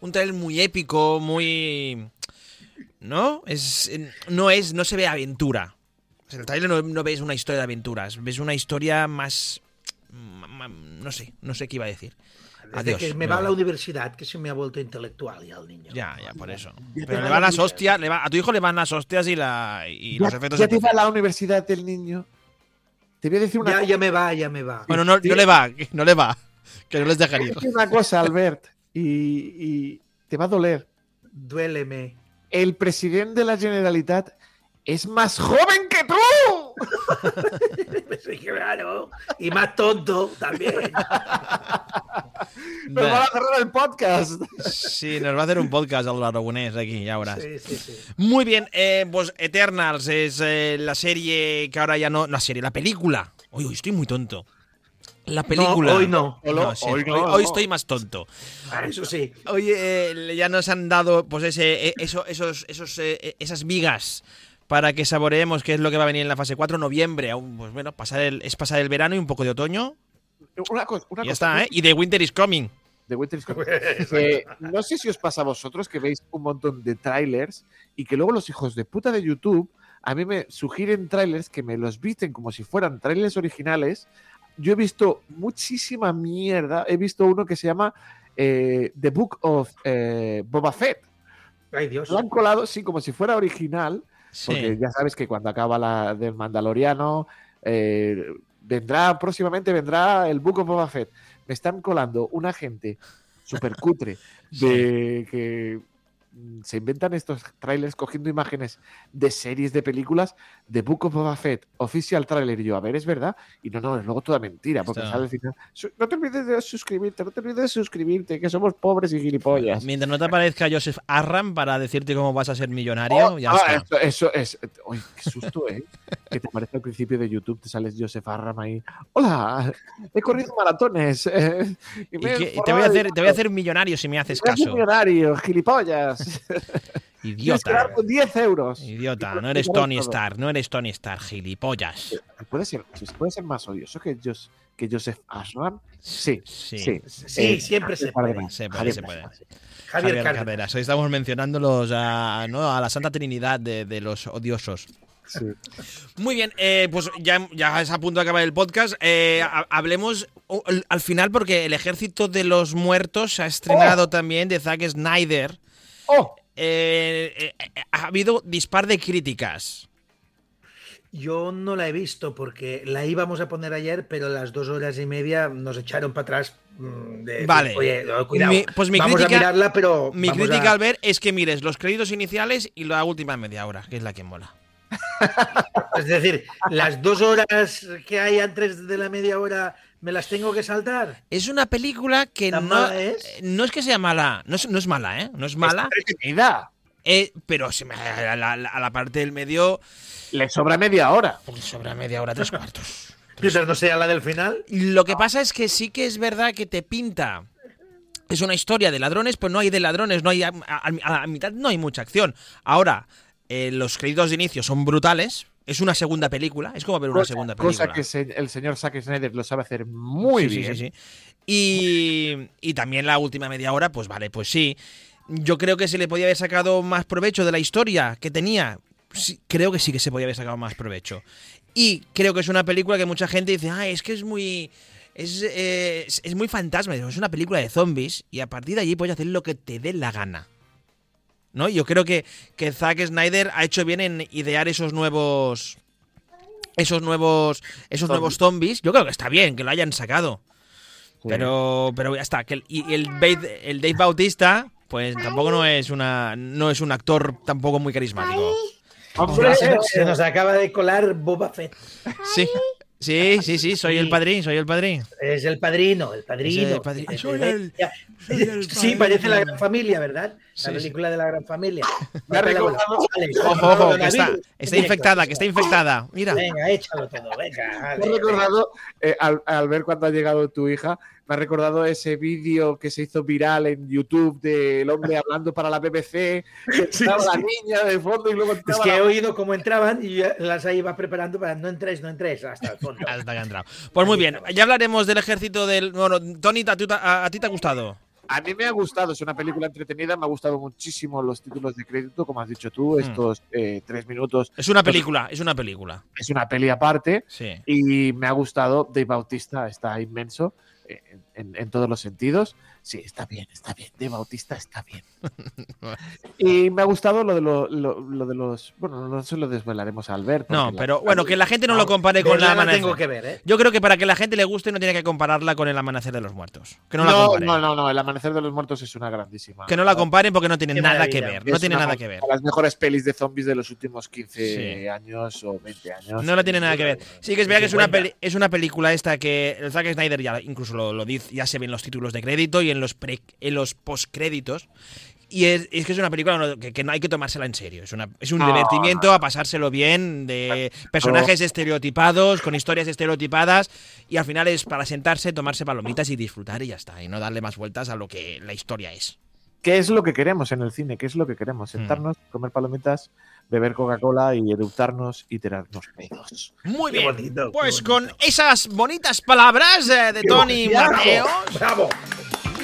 un tráiler muy épico, muy... ¿No? Es, no es, no se ve aventura. O sea, el tráiler no, no ves una historia de aventuras, ves una historia más... ma- ma- No sé, no sé qué iba a decir. Adiós. que me va a la universidad, que se me ha vuelto intelectual ya el niño. Ya, ya, por eso. Pero le van las hostias, le va- a tu hijo le van las hostias y, la, y Ya, los efectos ya te va a la universidad del niño. Te voy a decir una Ya, cosa. ya me va, ya me va. Bueno, no, no le va, no le va. Que no les dejan Te voy ir. a decir una cosa, Albert, y, y te va a doler. Duéleme. El presidente de la Generalitat es más joven que tú. Sí, claro. Y más tonto también. Nos van a cerrar el podcast. Sí, nos va a hacer un podcast al aragonés aquí, ya verás. Sí, sí, sí. Muy bien, eh, pues Eternals es eh, la serie que ahora ya no. La serie, la película. Uy, uy, estoy muy tonto. La película. No, hoy no. No, sí, Hoy no, estoy más tonto. Ah, Eso sí. Hoy eh, ya nos han dado pues ese, eh, eso, esos, esos, eh, esas vigas para que saboreemos qué es lo que va a venir en la fase 4, noviembre. Aún, pues bueno, pasar el, es pasar el verano y un poco de otoño. Una cosa, una Y ya cosa. está, ¿eh? Y The Winter is Coming. de Winter is Coming. No sé si os pasa a vosotros que veis un montón de trailers y que luego los hijos de puta de YouTube a mí me sugieren trailers que me los visten como si fueran trailers originales. Yo he visto muchísima mierda. He visto uno que se llama eh, The Book of eh, Boba Fett. Ay, Dios. Lo han colado, sí, como si fuera original. Porque Sí. ya sabes que cuando acaba la del Mandaloriano, eh, vendrá, próximamente vendrá el Book of Boba Fett. Me están colando una gente súper cutre de que se inventan estos trailers cogiendo imágenes de series de películas de Book of Boba Fett, official trailer. Y yo, a ver, es verdad. Y no, no, es luego toda mentira, porque sale al final. "Su- No te olvides de suscribirte, no te olvides de suscribirte, que somos pobres y gilipollas. Mientras no te aparezca Joseph Arram para decirte cómo vas a ser millonario, Oh, ya ah, está. Eso, eso es. Uy, qué susto, ¿eh? que te aparece al principio de YouTube, te sales Joseph Arram ahí. Hola, he corrido maratones. eh, y Y me he que- te, voy a hacer, te voy a hacer millonario si me haces Me caso. millonario, gilipollas. Tienes que Idiota. dar con 10 euros. Idiota, no eres Tony. Stark, no eres Tony Stark, gilipollas. ¿Puede ser, puede ser más odioso que, Jos- que Joseph Arram? Sí, Sí, sí. Sí, Eh, siempre se puede. Se puede, Javier se puede. Cardenas. Javier Javier Cárdenas. Carreras. Hoy estamos mencionándolos a, ¿no? a la Santa Trinidad de, de los odiosos. Sí. Muy bien, eh, pues ya, ya es a punto de acabar el podcast. Eh, ha- hablemos oh, al- al final porque el Ejército de los Muertos se ha estrenado también de Zack Snyder. ¡Oh! Eh, eh, eh, ha habido dispar de críticas. Yo no la he visto porque la íbamos a poner ayer, pero las dos horas y media nos echaron para atrás. mm, de- Vale. Oye, cuidado. Mi- pues mi vamos crítica- a mirarla, pero. Mi crítica a- al ver es que mires los créditos iniciales y la última media hora, que es la que mola. Es decir, las dos horas que hay antes de la media hora, ¿me las tengo que saltar? Es una película que ¿Tan no, mala es? no es que sea mala, no es, no es mala, ¿eh? No es mala, Entretenida. eh, pero se me, a, la, a la parte del medio Le sobra media hora. pues, sobra media hora, tres cuartos. Mientras no sea la del final. Lo que pasa es que sí que es verdad que te pinta. Es una historia de ladrones, pues no hay de ladrones, no hay a, a- a la mitad no hay mucha acción. Ahora, eh, los créditos de inicio son brutales. Es una segunda película, es como ver una Cosa- segunda película. Cosa que se- el señor Zack Snyder lo sabe hacer muy Sí, bien. sí, sí. Y, y también la última media hora, pues vale, pues sí. Yo creo que se le podía haber sacado más provecho de la historia que tenía. Creo que sí que se podía haber sacado más provecho. Y creo que es una película que mucha gente dice, ah, es que es muy. Es, eh, es- es muy fantasma. Es una película de zombies y a partir de allí puedes hacer lo que te dé la gana. ¿No? Yo creo que, que Zack Snyder ha hecho bien en idear esos nuevos. Esos nuevos. Esos Zombies. nuevos zombies. Yo creo que está bien que lo hayan sacado. Sí. Pero, pero ya está. Que el, y el, Dave, el Dave Bautista, pues tampoco no es una. No es un actor tampoco muy carismático. ¡Hombre! Se, se nos acaba de colar Boba Fett. Sí. Sí, sí, sí, soy el padrín, soy el padrín. Es el padrino, el padrino. El padrino. Eh, Soy eh, el- soy el Sí, padrino. parece la gran familia, ¿verdad? La sí. película de la gran familia. Me ha recordado- Vale, Ojo, que está, está infectada, que está infectada. Mira. Venga, échalo todo, venga. Me vale, ha recordado, eh, al, al ver cuando ha llegado tu hija, me ha recordado ese vídeo que se hizo viral en YouTube del hombre hablando para la BBC, que Sí, estaba la niña de fondo y luego Es que la- he oído cómo entraban y las iba preparando para no entréis, no entréis hasta el fondo. Hasta que ha entrado. Pues muy bien, ya hablaremos del ejército del. Bueno, Tony, ¿a, ti- a- a ti te ha gustado? A mí me ha gustado, es una película entretenida, me ha gustado muchísimo los títulos de crédito, como has dicho tú, estos eh, tres minutos. Es una película, es una película. Es una peli aparte Sí. y me ha gustado. Dave Bautista está inmenso en, en- todos los sentidos. Sí, está bien, está bien. Dave Bautista está bien. y me ha gustado lo de, lo, lo- lo de los. Bueno, no se lo desvelaremos al ver. No, la- pero bueno, que la gente no lo compare con la amanecer. tengo que ver, ¿eh? Yo creo que para que la gente le guste no tiene que compararla con el amanecer de los muertos. Que no, No, no, no, no, El Amanecer de los Muertos es una grandísima. Que no la comparen porque no tiene nada que ver. No Es tiene nada de que ver. Las mejores pelis de zombies de los últimos 15 Sí. años o 20 años. No la tiene nada que ver. Sí que es verdad que es una, 50. peli- es una película esta que el Zack Snyder ya incluso lo, lo dice, ya se ven los títulos de crédito y en los pre, en los postcréditos. Y es, es que es una película que, que no hay que tomársela en serio. Es, una, es un No, divertimiento a pasárselo bien, de personajes estereotipados, con historias estereotipadas, y al final es para sentarse, tomarse palomitas y disfrutar y ya está. Y no darle más vueltas a lo que la historia es. ¿Qué es lo que queremos en el cine? ¿Qué es lo que queremos? Hmm. Sentarnos, comer palomitas, beber Coca-Cola y eructarnos y tirarnos pedos. Muy Qué bien. bonito, pues con esas bonitas palabras eh, de ¡Qué Tony bravo! Mateos. ¡Bravo!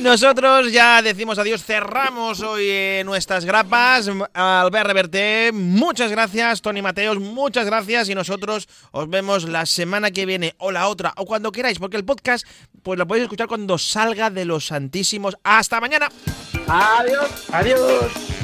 Nosotros ya decimos adiós, cerramos hoy eh, nuestras grapas. Albert Reverté, muchas gracias. Tony Mateos, muchas gracias. Y nosotros os vemos la semana que viene o la otra o cuando queráis, porque el podcast pues lo podéis escuchar cuando salga de los Santísimos. ¡Hasta mañana! ¡Adiós! ¡Adiós!